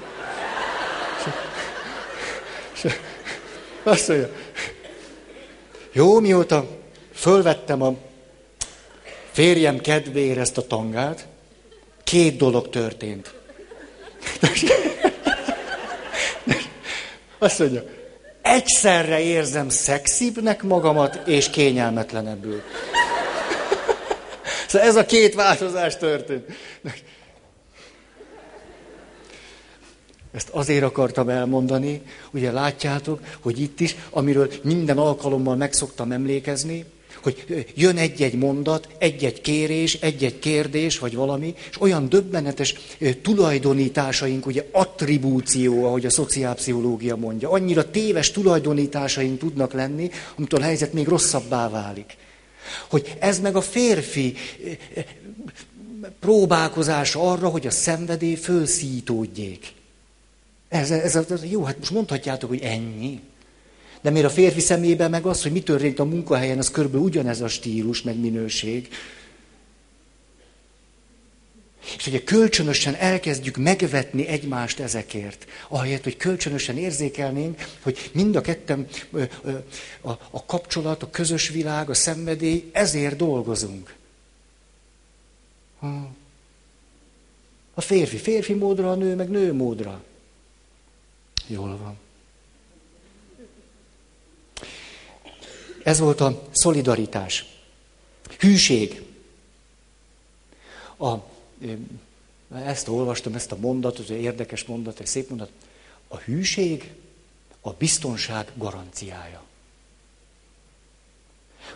Azt mondja, jó, mióta fölvettem a férjem kedvéért ezt a tangát, Két dolog történt. Azt mondja, egyszerre érzem szexibbnek magamat, és kényelmetlenebbül. Szóval ez a két változás történt. Ezt azért akartam elmondani, ugye látjátok, hogy itt is, amiről minden alkalommal megszoktam emlékezni, hogy jön egy-egy mondat, egy-egy kérés, egy-egy kérdés, vagy valami, és olyan döbbenetes tulajdonításaink, ugye attribúció, ahogy a szociálpszichológia mondja, annyira téves tulajdonításaink tudnak lenni, amitől a helyzet még rosszabbá válik. Hogy ez meg a férfi próbálkozás arra, hogy a szenvedély fölszítódjék. Ez, ez, ez, jó, hát most mondhatjátok, hogy ennyi. De miért a férfi szemében meg az, hogy mi történt a munkahelyen, az körülbelül ugyanez a stílus, meg minőség. És ugye kölcsönösen elkezdjük megvetni egymást ezekért, ahelyett, hogy kölcsönösen érzékelnénk, hogy mind a ketten a, a kapcsolat, a közös világ, a szenvedély, ezért dolgozunk. A férfi férfi módra, a nő meg nő módra. Jól van. Ez volt a szolidaritás. Hűség. A, ezt olvastam, ezt a mondatot, egy érdekes mondat, egy szép mondat. A hűség a biztonság garanciája.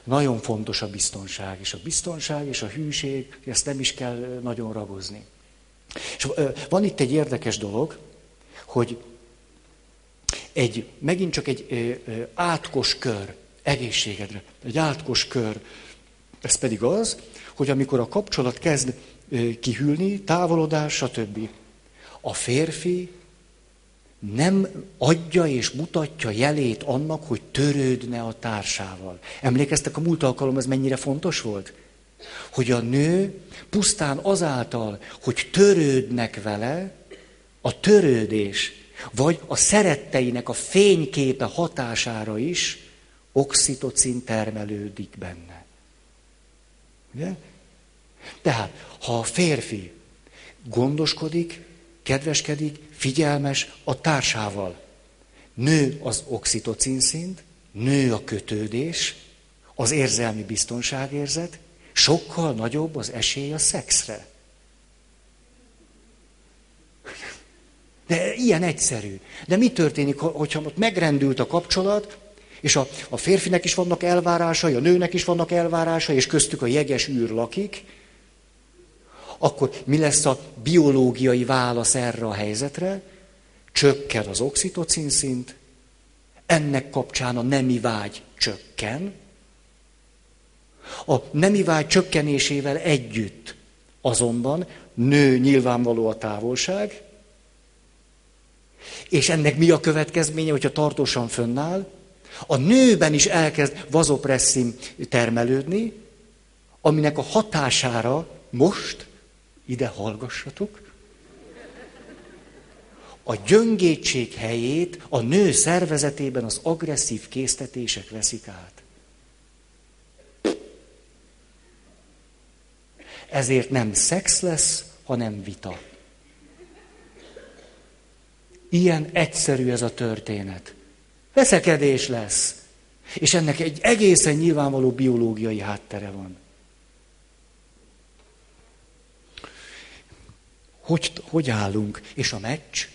Nagyon fontos a biztonság, és a biztonság és a hűség, ezt nem is kell nagyon ragozni. És van itt egy érdekes dolog, hogy egy, megint csak egy átkos kör egészségedre, egy átkos kör. Ez pedig az, hogy amikor a kapcsolat kezd kihűlni, távolodás, stb. A férfi nem adja és mutatja jelét annak, hogy törődne a társával. Emlékeztek a múlt alkalom, ez mennyire fontos volt? Hogy a nő pusztán azáltal, hogy törődnek vele, a törődés, vagy a szeretteinek a fényképe hatására is oxitocin termelődik benne. Ugye? Tehát, ha a férfi gondoskodik, kedveskedik, figyelmes a társával, nő az oxitocin szint, nő a kötődés, az érzelmi biztonságérzet, sokkal nagyobb az esély a szexre. De ilyen egyszerű. De mi történik, hogyha ott megrendült a kapcsolat, és a, a férfinek is vannak elvárásai, a nőnek is vannak elvárásai, és köztük a jeges űr lakik, akkor mi lesz a biológiai válasz erre a helyzetre? Csökken az oxitocin szint, ennek kapcsán a nemi vágy csökken, a nemi vágy csökkenésével együtt azonban nő nyilvánvaló a távolság, és ennek mi a következménye, hogyha tartósan fönnáll? A nőben is elkezd vazopresszin termelődni, aminek a hatására most ide hallgassatok. A gyöngétség helyét a nő szervezetében az agresszív késztetések veszik át. Ezért nem szex lesz, hanem vita. Ilyen egyszerű ez a történet. Veszekedés lesz. És ennek egy egészen nyilvánvaló biológiai háttere van. Hogy, hogy állunk? És a meccs?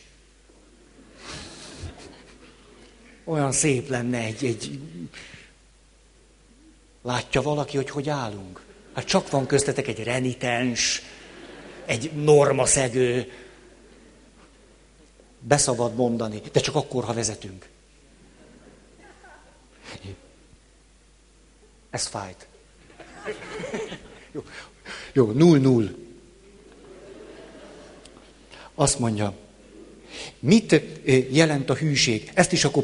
Olyan szép lenne egy, egy... Látja valaki, hogy hogy állunk? Hát csak van köztetek egy renitens, egy normaszegő, beszabad mondani, de csak akkor, ha vezetünk. Ez fájt. Jó, jó null, null. Azt mondja, mit jelent a hűség? Ezt is akkor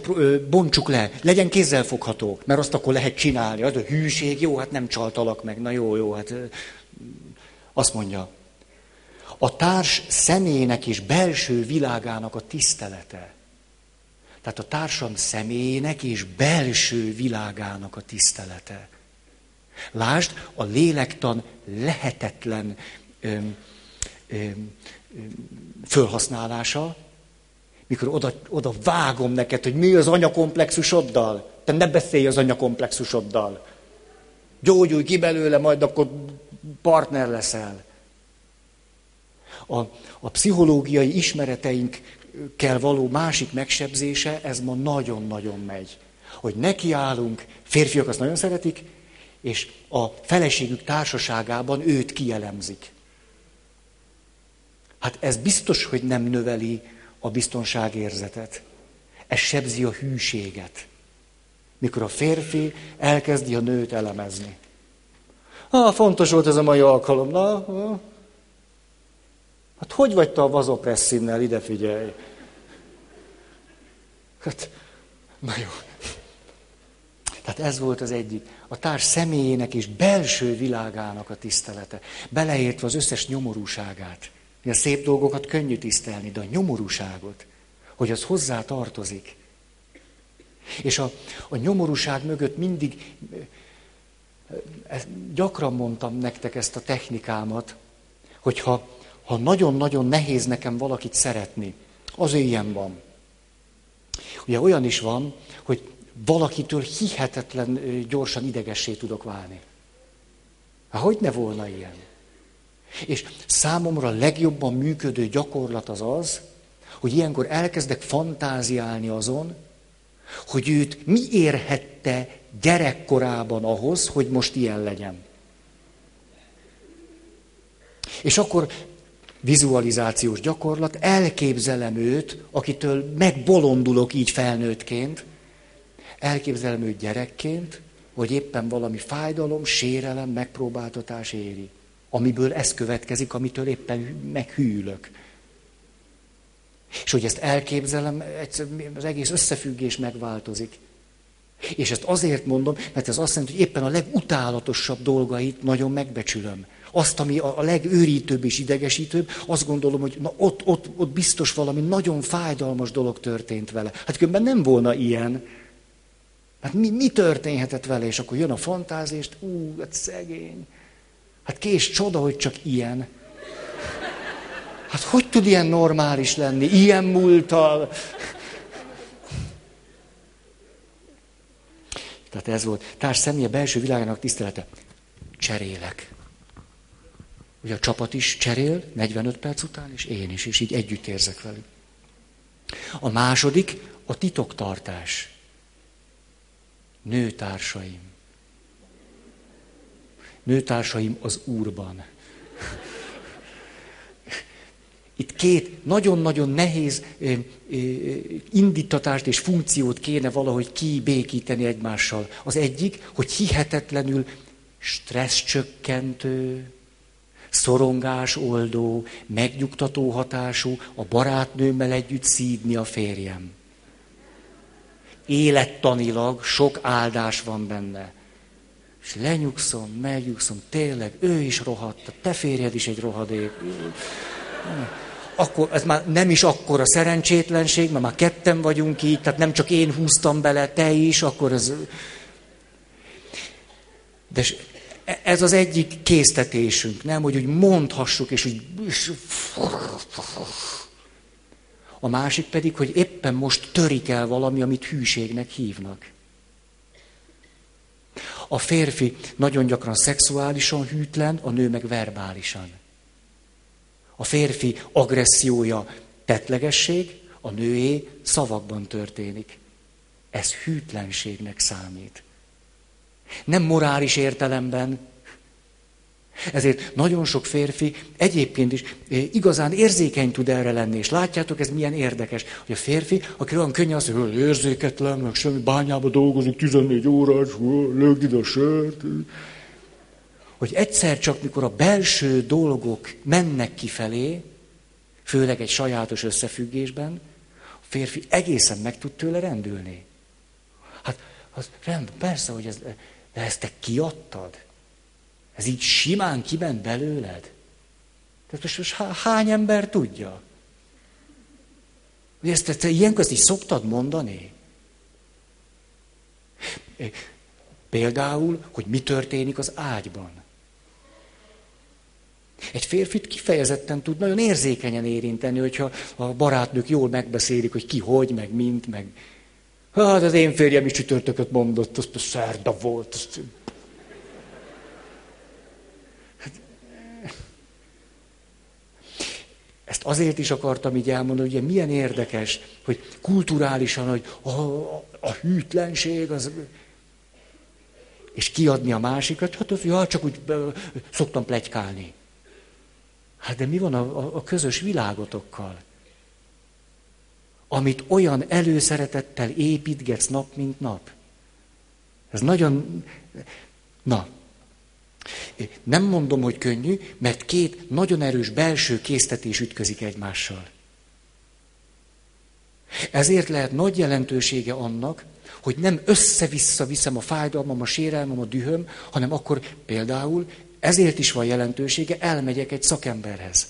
bontsuk le, legyen kézzelfogható, mert azt akkor lehet csinálni. Az a hűség, jó, hát nem csaltalak meg, na jó, jó, hát azt mondja, a társ személynek és belső világának a tisztelete. Tehát a társam személyének és belső világának a tisztelete. Lásd, a lélektan lehetetlen öm, öm, fölhasználása, mikor oda, oda vágom neked, hogy mi az anyakomplexusoddal. Te ne beszélj az anyakomplexusoddal. Gyógyulj ki belőle, majd akkor partner leszel. A, a pszichológiai ismereteinkkel való másik megsebzése, ez ma nagyon-nagyon megy. Hogy nekiállunk, férfiak azt nagyon szeretik, és a feleségük társaságában őt kielemzik. Hát ez biztos, hogy nem növeli a biztonságérzetet. Ez sebzi a hűséget. Mikor a férfi elkezdi a nőt elemezni. Ah, fontos volt ez a mai alkalom. Na, Hát hogy vagy te a vazopresszinnel, ide figyelj. Hát, na jó. Tehát ez volt az egyik. A társ személyének és belső világának a tisztelete. Beleértve az összes nyomorúságát. A szép dolgokat könnyű tisztelni, de a nyomorúságot, hogy az hozzá tartozik. És a, a nyomorúság mögött mindig, ezt gyakran mondtam nektek ezt a technikámat, hogyha ha nagyon-nagyon nehéz nekem valakit szeretni, az ilyen van. Ugye olyan is van, hogy valakitől hihetetlen gyorsan idegessé tudok válni. Hogy ne volna ilyen? És számomra legjobban működő gyakorlat az az, hogy ilyenkor elkezdek fantáziálni azon, hogy őt mi érhette gyerekkorában ahhoz, hogy most ilyen legyen. És akkor vizualizációs gyakorlat, elképzelem őt, akitől megbolondulok így felnőttként, elképzelem őt gyerekként, hogy éppen valami fájdalom, sérelem, megpróbáltatás éri, amiből ez következik, amitől éppen meghűlök. És hogy ezt elképzelem, az egész összefüggés megváltozik. És ezt azért mondom, mert ez azt jelenti, hogy éppen a legutálatosabb dolgait nagyon megbecsülöm. Azt, ami a legőrítőbb és idegesítőbb, azt gondolom, hogy na ott, ott, ott biztos valami nagyon fájdalmas dolog történt vele. Hát különben nem volna ilyen. Hát mi, mi történhetett vele? És akkor jön a fantázést, ú, hát szegény. Hát kés csoda, hogy csak ilyen. Hát hogy tud ilyen normális lenni, ilyen múltal? Tehát ez volt. Társ személye belső világának tisztelete. Cserélek. Ugye a csapat is cserél 45 perc után, és én is, és így együtt érzek velük. A második a titoktartás. Nőtársaim. Nőtársaim az Úrban. Itt két nagyon-nagyon nehéz indítatást és funkciót kéne valahogy kibékíteni egymással. Az egyik, hogy hihetetlenül stresszcsökkentő, szorongás oldó, megnyugtató hatású, a barátnőmmel együtt szídni a férjem. Élettanilag sok áldás van benne. És lenyugszom, megnyugszom, tényleg, ő is rohadt, a te férjed is egy rohadék akkor ez már nem is akkora szerencsétlenség, mert már ketten vagyunk így, tehát nem csak én húztam bele, te is, akkor ez... De ez az egyik késztetésünk, nem, hogy úgy mondhassuk, és úgy... A másik pedig, hogy éppen most törik el valami, amit hűségnek hívnak. A férfi nagyon gyakran szexuálisan hűtlen, a nő meg verbálisan. A férfi agressziója tetlegesség, a nőé szavakban történik. Ez hűtlenségnek számít. Nem morális értelemben. Ezért nagyon sok férfi egyébként is eh, igazán érzékeny tud erre lenni, és látjátok, ez milyen érdekes, hogy a férfi, aki olyan könnyű az, hogy érzéketlen, meg semmi bányába dolgozik 14 órás, lögd ide a sört hogy egyszer csak, mikor a belső dolgok mennek kifelé, főleg egy sajátos összefüggésben, a férfi egészen meg tud tőle rendülni. Hát, az rend, persze, hogy ez, de ezt te kiadtad? Ez így simán kiment belőled? Tehát most, most hány ember tudja? Hogy ezt te ilyenkor ezt is szoktad mondani? Például, hogy mi történik az ágyban. Egy férfit kifejezetten tud nagyon érzékenyen érinteni, hogyha a barátnők jól megbeszélik, hogy ki hogy, meg mint, meg... Hát az én férjem is csütörtököt mondott, azt a szerda volt. Azt... Ezt azért is akartam így elmondani, ugye milyen érdekes, hogy kulturálisan, hogy a, a, a hűtlenség, az... És kiadni a másikat, hát ja, csak úgy szoktam plegykálni. Hát de mi van a, a, a közös világotokkal? Amit olyan előszeretettel építgetsz nap, mint nap. Ez nagyon... Na, nem mondom, hogy könnyű, mert két nagyon erős belső késztetés ütközik egymással. Ezért lehet nagy jelentősége annak, hogy nem össze-vissza viszem a fájdalmam, a sérelmem, a dühöm, hanem akkor például ezért is van jelentősége, elmegyek egy szakemberhez.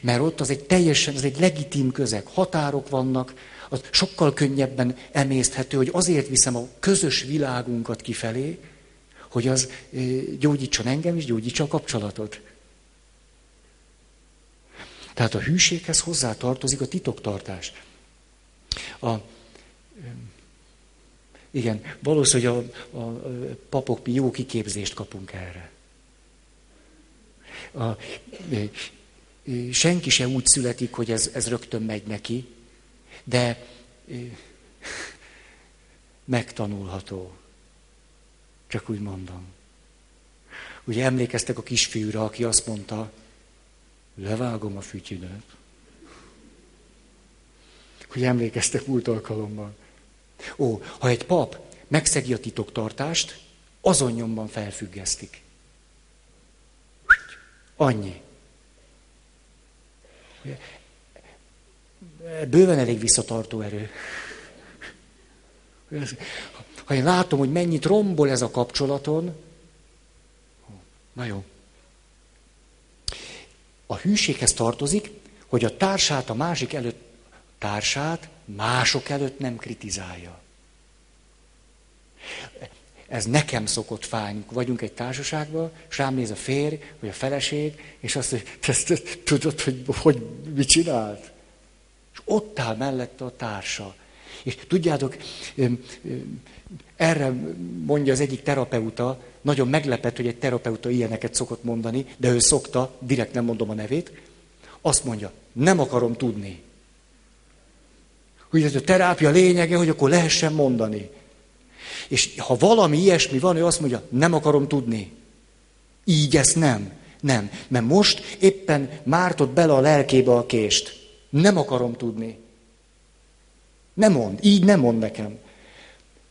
Mert ott az egy teljesen, az egy legitim közeg, határok vannak, az sokkal könnyebben emészthető, hogy azért viszem a közös világunkat kifelé, hogy az gyógyítson engem és gyógyítsa a kapcsolatot. Tehát a hűséghez hozzá tartozik a titoktartás. A, Igen, valószínűleg a, a, a papok jó kiképzést kapunk erre. A, senki se úgy születik, hogy ez, ez rögtön megy neki, de megtanulható. Csak úgy mondom. Ugye emlékeztek a kisfiúra, aki azt mondta, levágom a fütyünet. Hogy emlékeztek múlt alkalommal. Ó, ha egy pap megszegi a titoktartást, azon nyomban felfüggesztik. Annyi. Bőven elég visszatartó erő. Ha én látom, hogy mennyit rombol ez a kapcsolaton, na jó. A hűséghez tartozik, hogy a társát a másik előtt, társát mások előtt nem kritizálja. Ez nekem szokott fájni. Vagyunk egy társaságban, és rám néz a férj, vagy a feleség, és azt mondja, te, tudod, hogy, hogy mit csinált? És ott áll mellette a társa. És tudjátok, erre mondja az egyik terapeuta, nagyon meglepett, hogy egy terapeuta ilyeneket szokott mondani, de ő szokta, direkt nem mondom a nevét, azt mondja, nem akarom tudni. Hogy ez a terápia lényege, hogy akkor lehessen mondani. És ha valami ilyesmi van, ő azt mondja, nem akarom tudni. Így ezt nem. Nem. Mert most éppen mártott bele a lelkébe a kést. Nem akarom tudni. Nem mond. Így nem mond nekem.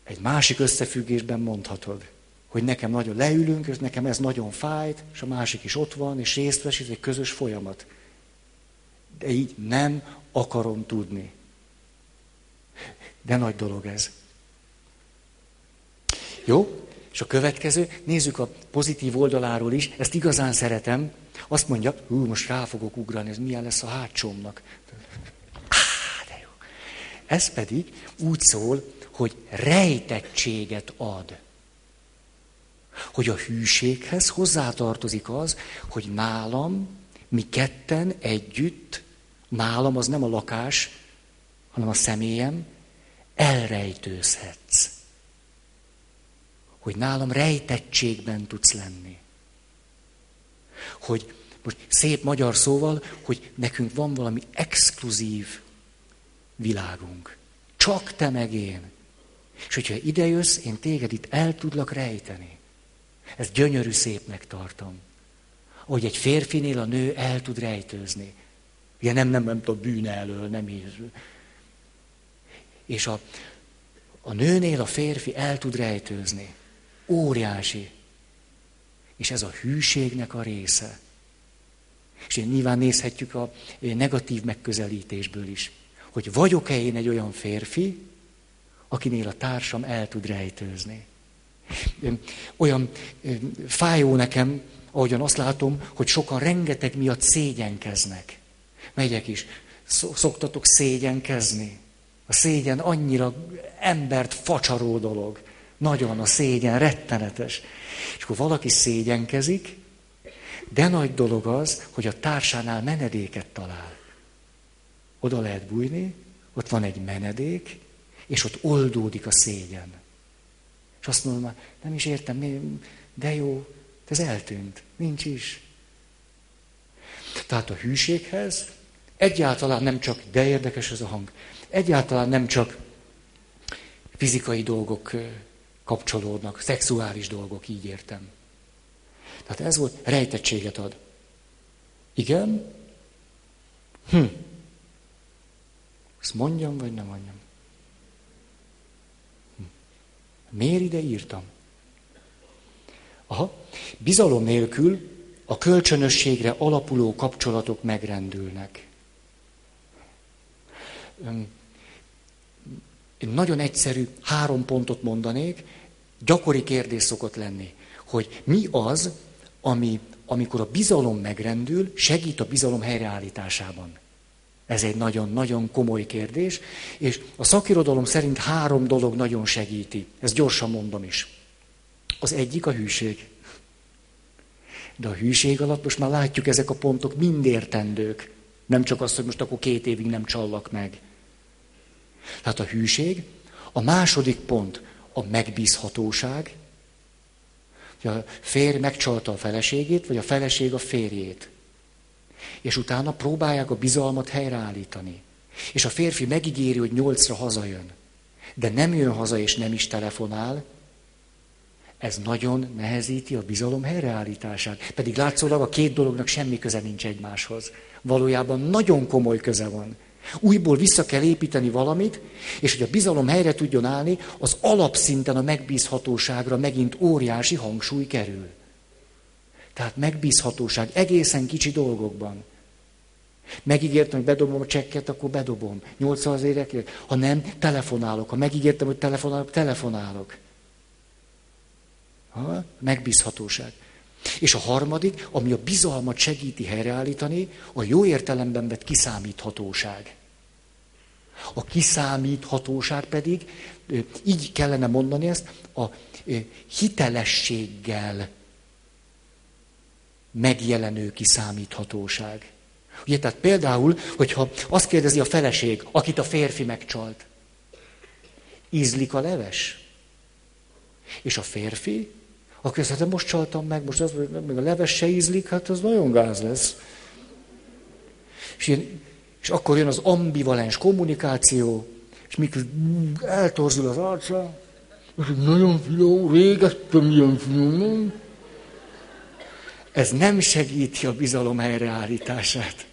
Egy másik összefüggésben mondhatod, hogy nekem nagyon leülünk, és nekem ez nagyon fájt, és a másik is ott van, és részt vesz, ez egy közös folyamat. De így nem akarom tudni. De nagy dolog ez. Jó? És a következő, nézzük a pozitív oldaláról is, ezt igazán szeretem. Azt mondja, hú, most rá fogok ugrani, ez milyen lesz a hátsómnak. Ez pedig úgy szól, hogy rejtettséget ad. Hogy a hűséghez hozzátartozik az, hogy nálam, mi ketten együtt, nálam az nem a lakás, hanem a személyem, elrejtőzhetsz hogy nálam rejtettségben tudsz lenni. Hogy most szép magyar szóval, hogy nekünk van valami exkluzív világunk. Csak te meg én. És hogyha ide jössz, én téged itt el tudlak rejteni. Ez gyönyörű szépnek tartom. Hogy egy férfinél a nő el tud rejtőzni. Ugye nem, nem, nem tudom, bűne elől, nem így. És a, a nőnél a férfi el tud rejtőzni. Óriási. És ez a hűségnek a része. És nyilván nézhetjük a negatív megközelítésből is, hogy vagyok-e én egy olyan férfi, akinél a társam el tud rejtőzni. Olyan fájó nekem, ahogyan azt látom, hogy sokan rengeteg miatt szégyenkeznek. Megyek is. Szoktatok szégyenkezni. A szégyen annyira embert facsaró dolog. Nagyon a szégyen, rettenetes. És akkor valaki szégyenkezik, de nagy dolog az, hogy a társánál menedéket talál. Oda lehet bújni, ott van egy menedék, és ott oldódik a szégyen. És azt mondom, nem is értem, de jó, ez eltűnt, nincs is. Tehát a hűséghez egyáltalán nem csak, de érdekes ez a hang, egyáltalán nem csak fizikai dolgok kapcsolódnak, szexuális dolgok, így értem. Tehát ez volt, rejtettséget ad. Igen? Hm. Ezt mondjam, vagy nem mondjam? Hm. Miért ide írtam? Aha. Bizalom nélkül a kölcsönösségre alapuló kapcsolatok megrendülnek. Én nagyon egyszerű három pontot mondanék, gyakori kérdés szokott lenni, hogy mi az, ami, amikor a bizalom megrendül, segít a bizalom helyreállításában. Ez egy nagyon-nagyon komoly kérdés, és a szakirodalom szerint három dolog nagyon segíti. Ezt gyorsan mondom is. Az egyik a hűség. De a hűség alatt most már látjuk, ezek a pontok mind értendők. Nem csak az, hogy most akkor két évig nem csallak meg. Tehát a hűség. A második pont a megbízhatóság, hogy a férj megcsalta a feleségét, vagy a feleség a férjét. És utána próbálják a bizalmat helyreállítani. És a férfi megígéri, hogy nyolcra hazajön. De nem jön haza, és nem is telefonál, ez nagyon nehezíti a bizalom helyreállítását. Pedig látszólag a két dolognak semmi köze nincs egymáshoz. Valójában nagyon komoly köze van. Újból vissza kell építeni valamit, és hogy a bizalom helyre tudjon állni, az alapszinten a megbízhatóságra megint óriási hangsúly kerül. Tehát megbízhatóság egészen kicsi dolgokban. Megígértem, hogy bedobom a csekket, akkor bedobom. 800 érekért. Ha nem, telefonálok. Ha megígértem, hogy telefonálok, telefonálok. Ha? Megbízhatóság. És a harmadik, ami a bizalmat segíti helyreállítani, a jó értelemben vett kiszámíthatóság. A kiszámíthatóság pedig, így kellene mondani ezt, a hitelességgel megjelenő kiszámíthatóság. Ugye, tehát például, hogyha azt kérdezi a feleség, akit a férfi megcsalt, ízlik a leves? És a férfi akkor azt hát most csaltam meg, most az, még a leves se ízlik, hát az nagyon gáz lesz. És, ilyen, és akkor jön az ambivalens kommunikáció, és mikor eltorzul az arca, és nagyon finom, régettem ilyen finom. Ez nem segíti a bizalom helyreállítását.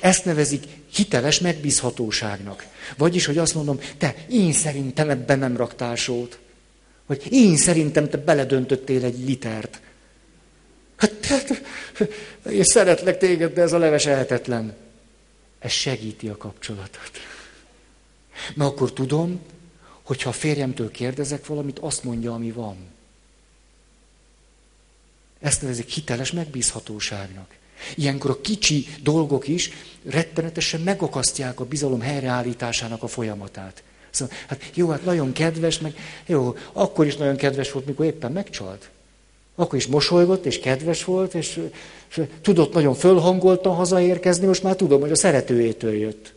Ezt nevezik hiteles megbízhatóságnak. Vagyis, hogy azt mondom, te, én szerintem ebben nem raktál sót. Hogy én szerintem te beledöntöttél egy litert. Hát, hát én szeretlek téged, de ez a leves ehetetlen. Ez segíti a kapcsolatot. Mert akkor tudom, hogyha a férjemtől kérdezek valamit, azt mondja, ami van. Ezt nevezik hiteles megbízhatóságnak. Ilyenkor a kicsi dolgok is rettenetesen megakasztják a bizalom helyreállításának a folyamatát. Szóval, hát jó, hát nagyon kedves, meg jó, akkor is nagyon kedves volt, mikor éppen megcsalt. Akkor is mosolygott, és kedves volt, és, és tudott nagyon fölhangoltan hazaérkezni, most már tudom, hogy a szeretőjétől jött.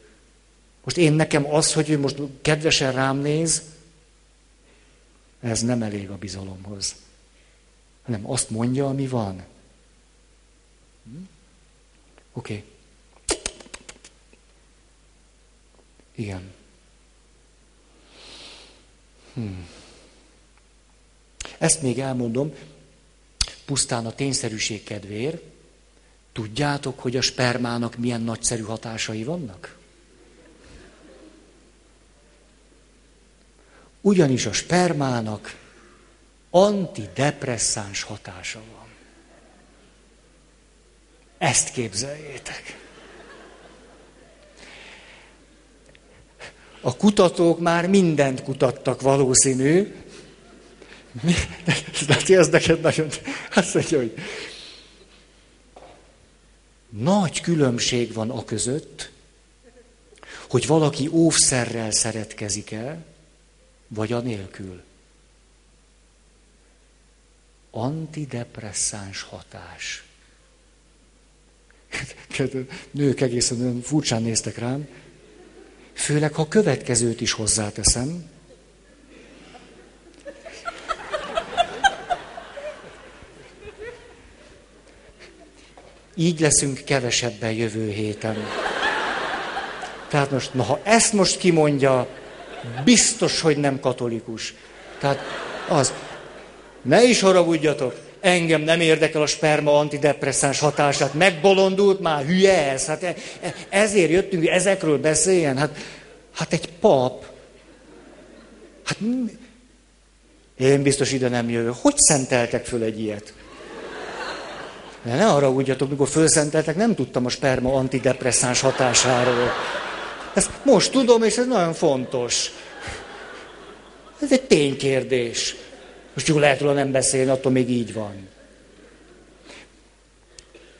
Most én nekem az, hogy ő most kedvesen rám néz, ez nem elég a bizalomhoz. Hanem azt mondja, ami van. Oké. Okay. Igen. Hmm. Ezt még elmondom, pusztán a tényszerűség kedvéért. Tudjátok, hogy a spermának milyen nagyszerű hatásai vannak? Ugyanis a spermának antidepresszáns hatása van. Ezt képzeljétek. A kutatók már mindent kutattak valószínű. De ez neked nagyon... Azt mondja, hogy nagy különbség van a között, hogy valaki óvszerrel szeretkezik el, vagy a nélkül. Antidepresszáns hatás. Nők egészen furcsán néztek rám. Főleg, ha következőt is hozzáteszem. Így leszünk kevesebben jövő héten. Tehát most, na ha ezt most kimondja, biztos, hogy nem katolikus. Tehát az, ne is haragudjatok, engem nem érdekel a sperma antidepresszáns hatását, megbolondult már, hülye ez, hát e, e, ezért jöttünk, ezekről beszéljen, hát, hát egy pap, hát én biztos ide nem jövök. Hogy szenteltek föl egy ilyet? De ne arra ugyatok, mikor fölszenteltek, nem tudtam a sperma antidepresszáns hatásáról. Ezt most tudom, és ez nagyon fontos. Ez egy ténykérdés. Most jól lehet róla nem beszélni, attól még így van.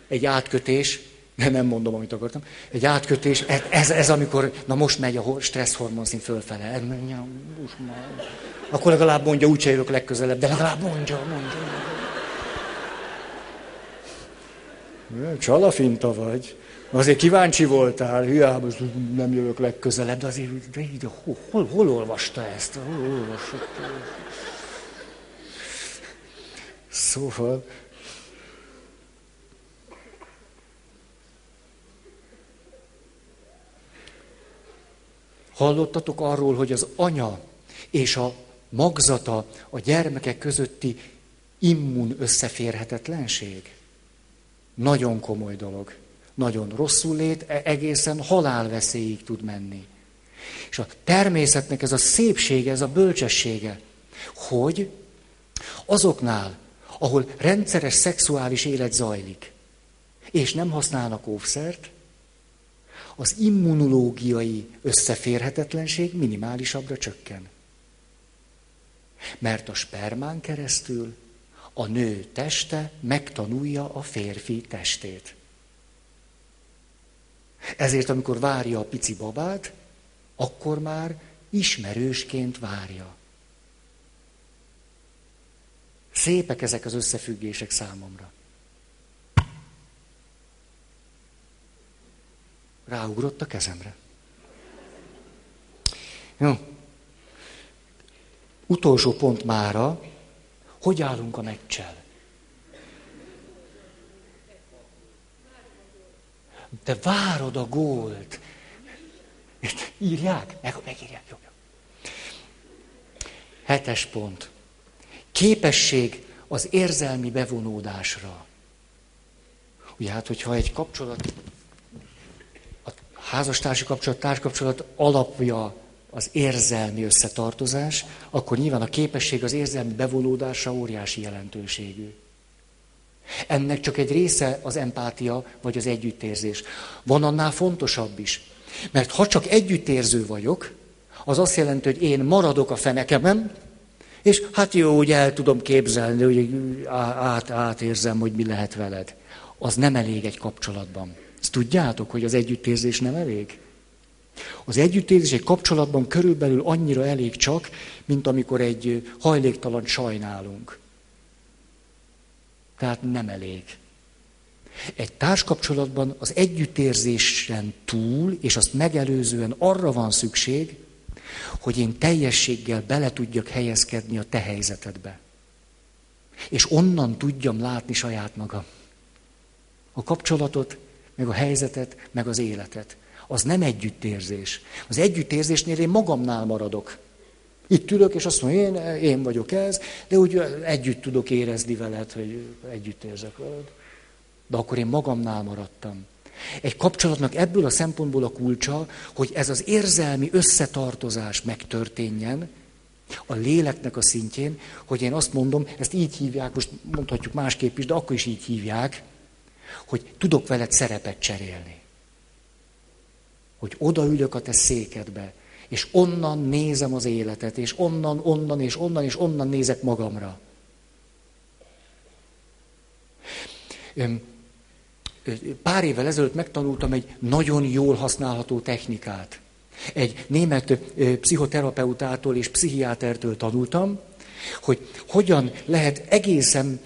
Egy átkötés, de nem mondom, amit akartam. Egy átkötés, ez, ez amikor, na most megy a stressz hormonszint fölfele. Akkor legalább mondja, úgyse jövök legközelebb, de legalább mondja, mondja. Csalafinta vagy. Azért kíváncsi voltál, hiába nem jövök legközelebb, de azért de, de, hol, hol, hol olvasta ezt? Hol olvasta? Szóval... Hallottatok arról, hogy az anya és a magzata a gyermekek közötti immun összeférhetetlenség? Nagyon komoly dolog. Nagyon rosszul lét, e- egészen halálveszélyig tud menni. És a természetnek ez a szépsége, ez a bölcsessége, hogy azoknál, ahol rendszeres szexuális élet zajlik, és nem használnak óvszert, az immunológiai összeférhetetlenség minimálisabbra csökken. Mert a spermán keresztül a nő teste megtanulja a férfi testét. Ezért, amikor várja a pici babát, akkor már ismerősként várja. Szépek ezek az összefüggések számomra. Ráugrott a kezemre. Jó. Utolsó pont mára, hogy állunk a meccsel? De várod a gólt. Írják? Meg, megírják. Jó, jó. Hetes pont. Képesség az érzelmi bevonódásra. Ugye hát, hogyha egy kapcsolat, a házastársi kapcsolat, társkapcsolat alapja az érzelmi összetartozás, akkor nyilván a képesség az érzelmi bevonódása óriási jelentőségű. Ennek csak egy része az empátia vagy az együttérzés. Van annál fontosabb is. Mert ha csak együttérző vagyok, az azt jelenti, hogy én maradok a fenekemen, és hát jó, úgy el tudom képzelni, hogy át, átérzem, hogy mi lehet veled. Az nem elég egy kapcsolatban. Ezt tudjátok, hogy az együttérzés nem elég? Az együttérzés egy kapcsolatban körülbelül annyira elég csak, mint amikor egy hajléktalan sajnálunk. Tehát nem elég. Egy társkapcsolatban az együttérzésen túl, és azt megelőzően arra van szükség, hogy én teljességgel bele tudjak helyezkedni a te helyzetedbe. És onnan tudjam látni saját magam. A kapcsolatot, meg a helyzetet, meg az életet. Az nem együttérzés. Az együttérzésnél én magamnál maradok. Itt ülök, és azt mondom, én, én vagyok ez, de úgy együtt tudok érezni veled, hogy együtt érzek veled. De akkor én magamnál maradtam. Egy kapcsolatnak ebből a szempontból a kulcsa, hogy ez az érzelmi összetartozás megtörténjen, a léleknek a szintjén, hogy én azt mondom, ezt így hívják, most mondhatjuk másképp is, de akkor is így hívják, hogy tudok veled szerepet cserélni. Hogy odaülök a te székedbe, és onnan nézem az életet, és onnan, onnan, és onnan, és onnan nézek magamra. Pár évvel ezelőtt megtanultam egy nagyon jól használható technikát. Egy német pszichoterapeutától és pszichiátertől tanultam, hogy hogyan lehet egészen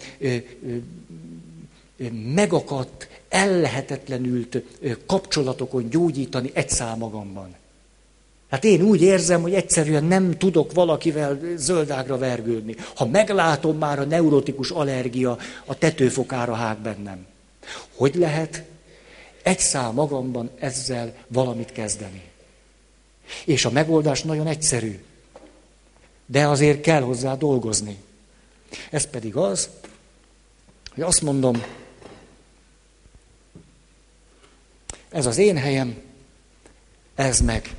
megakadt, ellehetetlenült kapcsolatokon gyógyítani egy magamban. Hát én úgy érzem, hogy egyszerűen nem tudok valakivel zöldágra vergődni. Ha meglátom már a neurotikus allergia, a tetőfokára hág bennem. Hogy lehet egy szál magamban ezzel valamit kezdeni? És a megoldás nagyon egyszerű. De azért kell hozzá dolgozni. Ez pedig az, hogy azt mondom, ez az én helyem, ez meg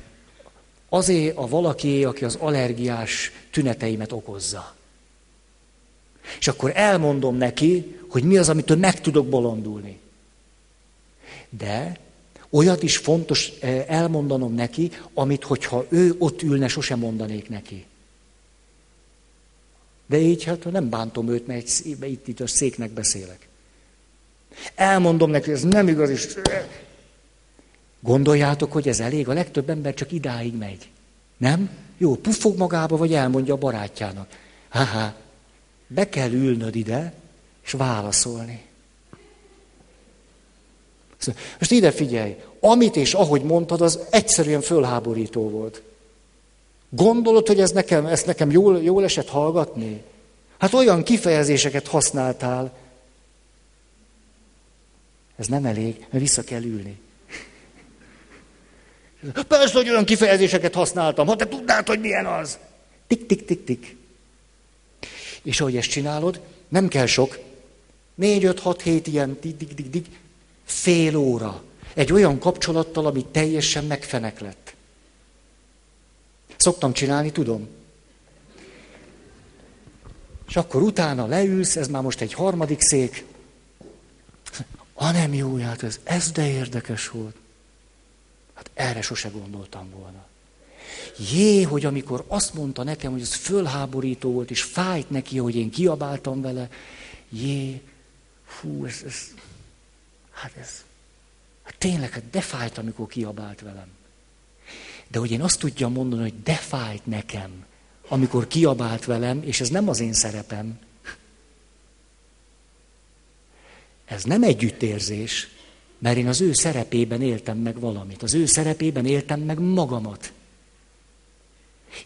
azért a valaki, aki az allergiás tüneteimet okozza. És akkor elmondom neki, hogy mi az, amitől meg tudok bolondulni. De olyat is fontos eh, elmondanom neki, amit, hogyha ő ott ülne, sosem mondanék neki. De így hát nem bántom őt, mert itt, itt a széknek beszélek. Elmondom neki, hogy ez nem igaz, és Gondoljátok, hogy ez elég? A legtöbb ember csak idáig megy. Nem? Jó, puffog magába, vagy elmondja a barátjának. Haha, be kell ülnöd ide, és válaszolni. Most ide figyelj, amit és ahogy mondtad, az egyszerűen fölháborító volt. Gondolod, hogy ez nekem, ezt nekem jól, jól esett hallgatni? Hát olyan kifejezéseket használtál. Ez nem elég, mert vissza kell ülni. Persze, hogy olyan kifejezéseket használtam, ha te tudnád, hogy milyen az. Tik, tik, tik, tik. És ahogy ezt csinálod, nem kell sok. Négy, öt, hat, hét ilyen, dig, dig, dig, dig, fél óra. Egy olyan kapcsolattal, ami teljesen megfenek lett. Szoktam csinálni, tudom. És akkor utána leülsz, ez már most egy harmadik szék. A nem jó, hát ez, ez de érdekes volt. Hát erre sose gondoltam volna. Jé, hogy amikor azt mondta nekem, hogy ez fölháborító volt, és fájt neki, hogy én kiabáltam vele, jé, fú, ez, ez hát ez, hát tényleg, hát de fájt, amikor kiabált velem. De hogy én azt tudjam mondani, hogy de fájt nekem, amikor kiabált velem, és ez nem az én szerepem. Ez nem együttérzés, mert én az ő szerepében éltem meg valamit. Az ő szerepében éltem meg magamat.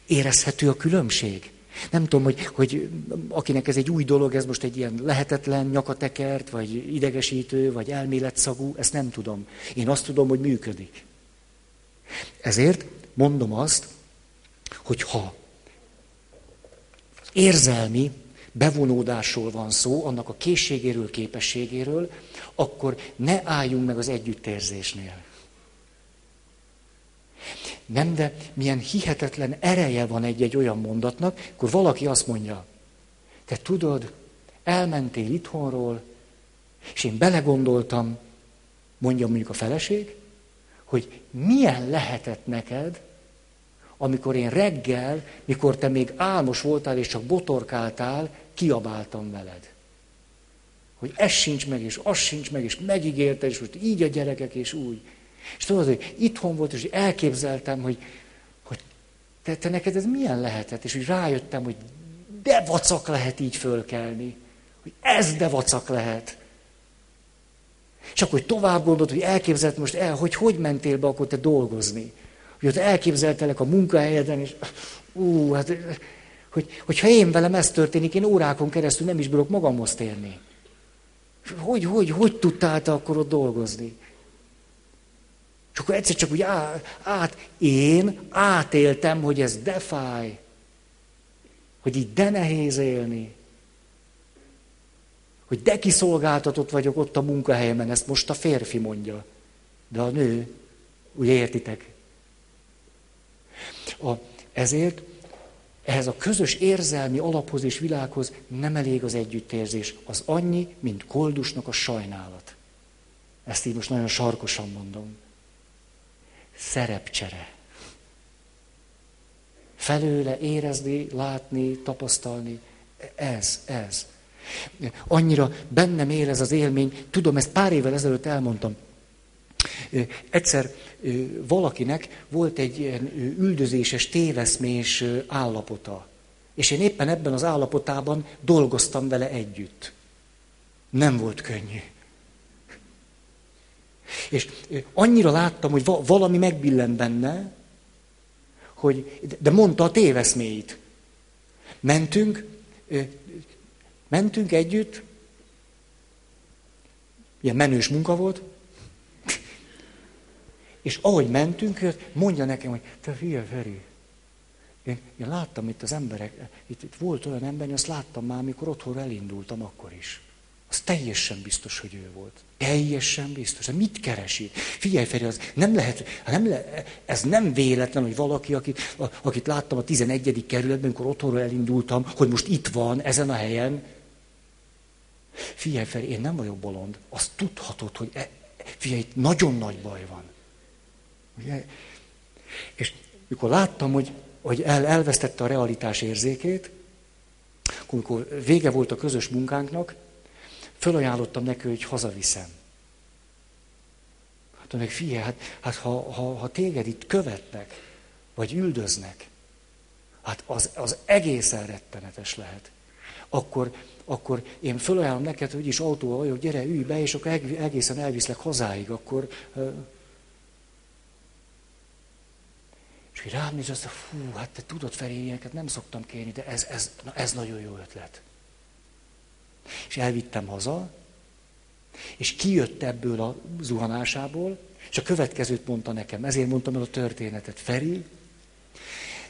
Érezhető a különbség? Nem tudom, hogy, hogy akinek ez egy új dolog, ez most egy ilyen lehetetlen nyakatekert, vagy idegesítő, vagy elméletszagú, ezt nem tudom. Én azt tudom, hogy működik. Ezért mondom azt, hogy ha érzelmi bevonódásról van szó, annak a készségéről, képességéről, akkor ne álljunk meg az együttérzésnél. Nem, de milyen hihetetlen ereje van egy-egy olyan mondatnak, akkor valaki azt mondja, te tudod, elmentél itthonról, és én belegondoltam, mondja mondjuk a feleség, hogy milyen lehetett neked, amikor én reggel, mikor te még álmos voltál és csak botorkáltál, kiabáltam veled. Hogy ez sincs meg, és az sincs meg, és megígérte, és most így a gyerekek, és úgy. És tudod, hogy itthon volt, és elképzeltem, hogy, hogy te, te neked ez milyen lehetett, és úgy rájöttem, hogy de vacak lehet így fölkelni. Hogy ez de vacak lehet. És akkor hogy tovább gondolt, hogy elképzelt most el, hogy hogy mentél be akkor te dolgozni. Hogy ott elképzeltelek a munkahelyeden, és ú, hát, hogy, hogyha én velem ez történik, én órákon keresztül nem is bírok magamhoz térni. Hogy, hogy, hogy tudtál te akkor ott dolgozni? És akkor egyszer csak úgy át, át, én átéltem, hogy ez de fáj, hogy így de nehéz élni, hogy de kiszolgáltatott vagyok ott a munkahelyemen, ezt most a férfi mondja, de a nő, ugye értitek? A, ezért ehhez a közös érzelmi alaphoz és világhoz nem elég az együttérzés. Az annyi, mint koldusnak a sajnálat. Ezt így most nagyon sarkosan mondom. Szerepcsere. Felőle érezni, látni, tapasztalni. Ez, ez. Annyira bennem él ez az élmény. Tudom, ezt pár évvel ezelőtt elmondtam. Egyszer valakinek volt egy ilyen üldözéses, téveszmés állapota. És én éppen ebben az állapotában dolgoztam vele együtt. Nem volt könnyű. És annyira láttam, hogy valami megbillent benne, hogy, de mondta a téveszméit. Mentünk, mentünk együtt, ilyen menős munka volt, és ahogy mentünk, mondja nekem, hogy te hülye Feri, én, én láttam itt az emberek, itt, itt volt olyan ember, én azt láttam már, amikor otthonra elindultam akkor is. Az teljesen biztos, hogy ő volt. Teljesen biztos. De mit keresi? Figyelj, Feri, az nem lehet, nem le, ez nem véletlen, hogy valaki, akit, akit láttam a 11. kerületben, amikor otthonra elindultam, hogy most itt van, ezen a helyen. Figyelj, Feri, én nem vagyok bolond. Azt tudhatod, hogy e, figyelj, itt nagyon nagy baj van. Ugye? És mikor láttam, hogy, hogy el, elvesztette a realitás érzékét, akkor amikor vége volt a közös munkánknak, fölajánlottam neki, hogy hazaviszem. Hát mondjuk, figyelj, hát, hát ha, ha, ha téged itt követnek, vagy üldöznek, hát az, az egészen rettenetes lehet. akkor, akkor én fölajánlom neked, hogy is autóval vagyok, gyere, ülj be, és akkor egészen elviszlek hazáig, akkor... És rám néz, azt fú, hát te tudod, Feri, ilyeneket nem szoktam kérni, de ez, ez, na, ez nagyon jó ötlet. És elvittem haza, és kijött ebből a zuhanásából, és a következőt mondta nekem, ezért mondtam el a történetet. Feri,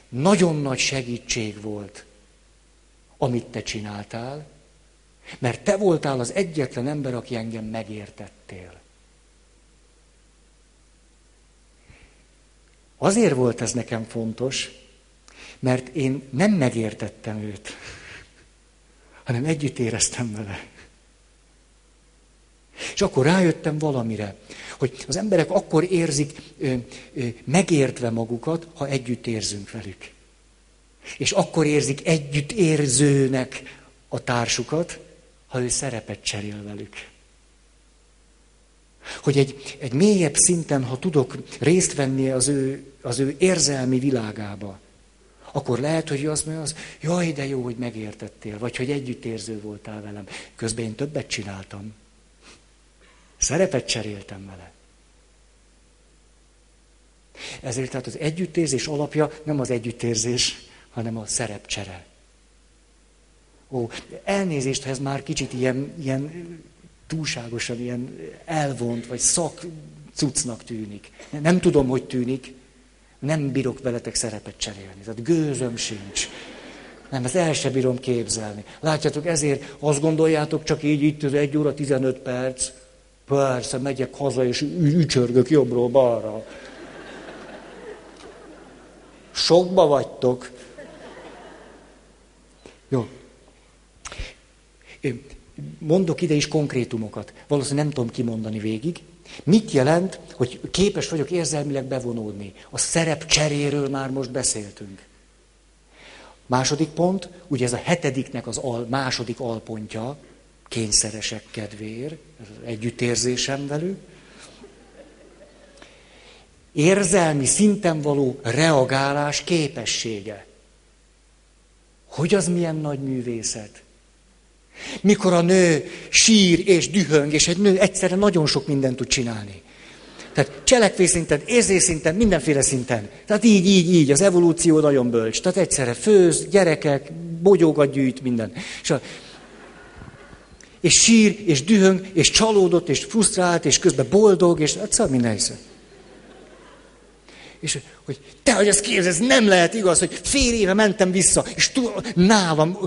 nagyon nagy segítség volt, amit te csináltál, mert te voltál az egyetlen ember, aki engem megértettél. Azért volt ez nekem fontos, mert én nem megértettem őt, hanem együtt éreztem vele. És akkor rájöttem valamire, hogy az emberek akkor érzik ö, ö, megértve magukat, ha együtt érzünk velük. És akkor érzik együtt érzőnek a társukat, ha ő szerepet cserél velük. Hogy egy, egy mélyebb szinten, ha tudok részt venni az ő, az ő érzelmi világába, akkor lehet, hogy azt mondja, az, jaj, de jó, hogy megértettél, vagy hogy együttérző voltál velem. Közben én többet csináltam. Szerepet cseréltem vele. Ezért tehát az együttérzés alapja nem az együttérzés, hanem a szerepcsere. Ó, elnézést, ha ez már kicsit ilyen, ilyen túlságosan ilyen elvont, vagy szak cuccnak tűnik. Nem tudom, hogy tűnik. Nem bírok veletek szerepet cserélni. Tehát gőzöm sincs. Nem, ezt el sem bírom képzelni. Látjátok, ezért azt gondoljátok, csak így itt az egy óra 15 perc. Persze, megyek haza, és ücsörgök jobbról balra. Sokba vagytok. Jó. Mondok ide is konkrétumokat. Valószínűleg nem tudom kimondani végig. Mit jelent, hogy képes vagyok érzelmileg bevonódni? A szerep cseréről már most beszéltünk. Második pont, ugye ez a hetediknek az al, második alpontja, kényszeresek kedvéért, együttérzésem velük. Érzelmi szinten való reagálás képessége. Hogy az milyen nagy művészet? Mikor a nő sír és dühöng, és egy nő egyszerre nagyon sok mindent tud csinálni. Tehát cselekvés szinten, érzés szinten, mindenféle szinten. Tehát így, így, így, az evolúció nagyon bölcs. Tehát egyszerre főz, gyerekek, bogyókat gyűjt, minden. És, a, és sír, és dühöng, és csalódott, és frusztrált, és közben boldog, és hát szóval minden hiszem. És hogy te, hogy ezt képzelsz, ez nem lehet igaz, hogy fél éve mentem vissza, és nálam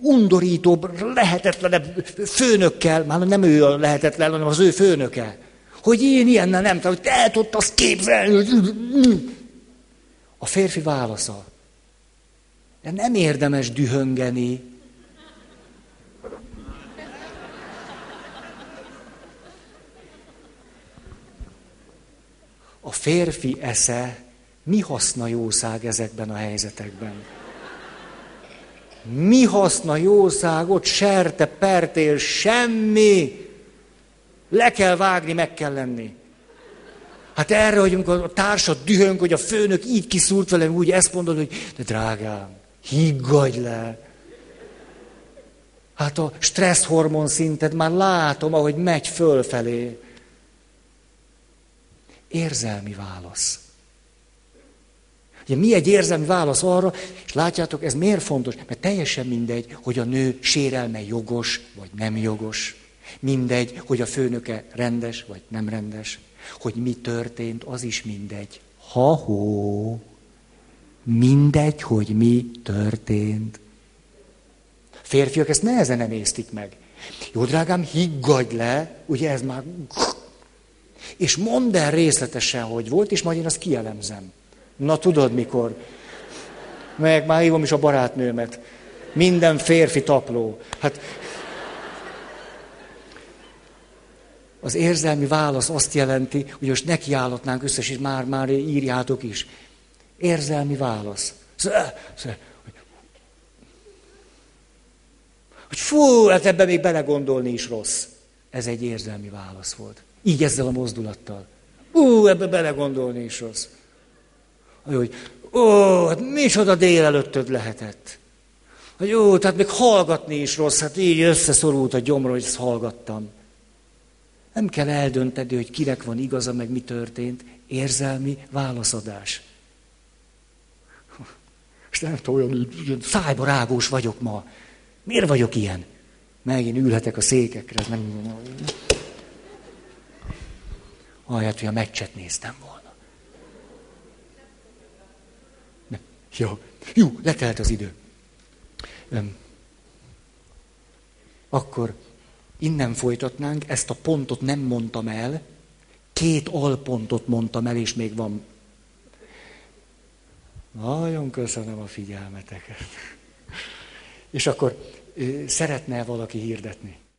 undorítóbb, lehetetlenebb főnökkel, már nem ő a lehetetlen, hanem az ő főnöke. Hogy én ilyennel nem tudom, hogy te tudod azt képzelni. A férfi válasza. De nem érdemes dühöngeni. A férfi esze mi haszna jószág ezekben a helyzetekben? Mi haszna jószágot, serte, pertél, semmi. Le kell vágni, meg kell lenni. Hát erre, hogy amikor a társad dühöng, hogy a főnök így kiszúrt velem, úgy ezt mondod, hogy de drágám, higgadj le. Hát a stresszhormon szintet már látom, ahogy megy fölfelé. Érzelmi válasz. Ugye mi egy érzelmi válasz arra, és látjátok, ez miért fontos? Mert teljesen mindegy, hogy a nő sérelme jogos, vagy nem jogos. Mindegy, hogy a főnöke rendes, vagy nem rendes. Hogy mi történt, az is mindegy. Ha-hó, mindegy, hogy mi történt. Férfiak ezt nehezen emésztik meg. Jó, drágám, higgadj le, ugye ez már... És mondd el részletesen, hogy volt, és majd én azt kielemzem. Na tudod mikor? Meg már hívom is a barátnőmet. Minden férfi tapló. Hát az érzelmi válasz azt jelenti, hogy most nekiállhatnánk összes, és már, már írjátok is. Érzelmi válasz. Hogy fú, hát ebbe még belegondolni is rossz. Ez egy érzelmi válasz volt. Így ezzel a mozdulattal. Ú, ebbe belegondolni is rossz hogy ó, hát micsoda délelőttöd lehetett. Jó, tehát még hallgatni is rossz, hát így összeszorult a gyomra, hogy ezt hallgattam. Nem kell eldönteni, hogy kinek van igaza, meg mi történt. Érzelmi válaszadás. És nem tudom, olyan szájba rágós vagyok ma. Miért vagyok ilyen? Megint ülhetek a székekre, ez nem... Ahelyett, hogy a meccset néztem volna. Jó, jó, letelt az idő. Öm. Akkor innen folytatnánk, ezt a pontot nem mondtam el, két alpontot mondtam el, és még van. Nagyon köszönöm a figyelmeteket. És akkor szeretne valaki hirdetni?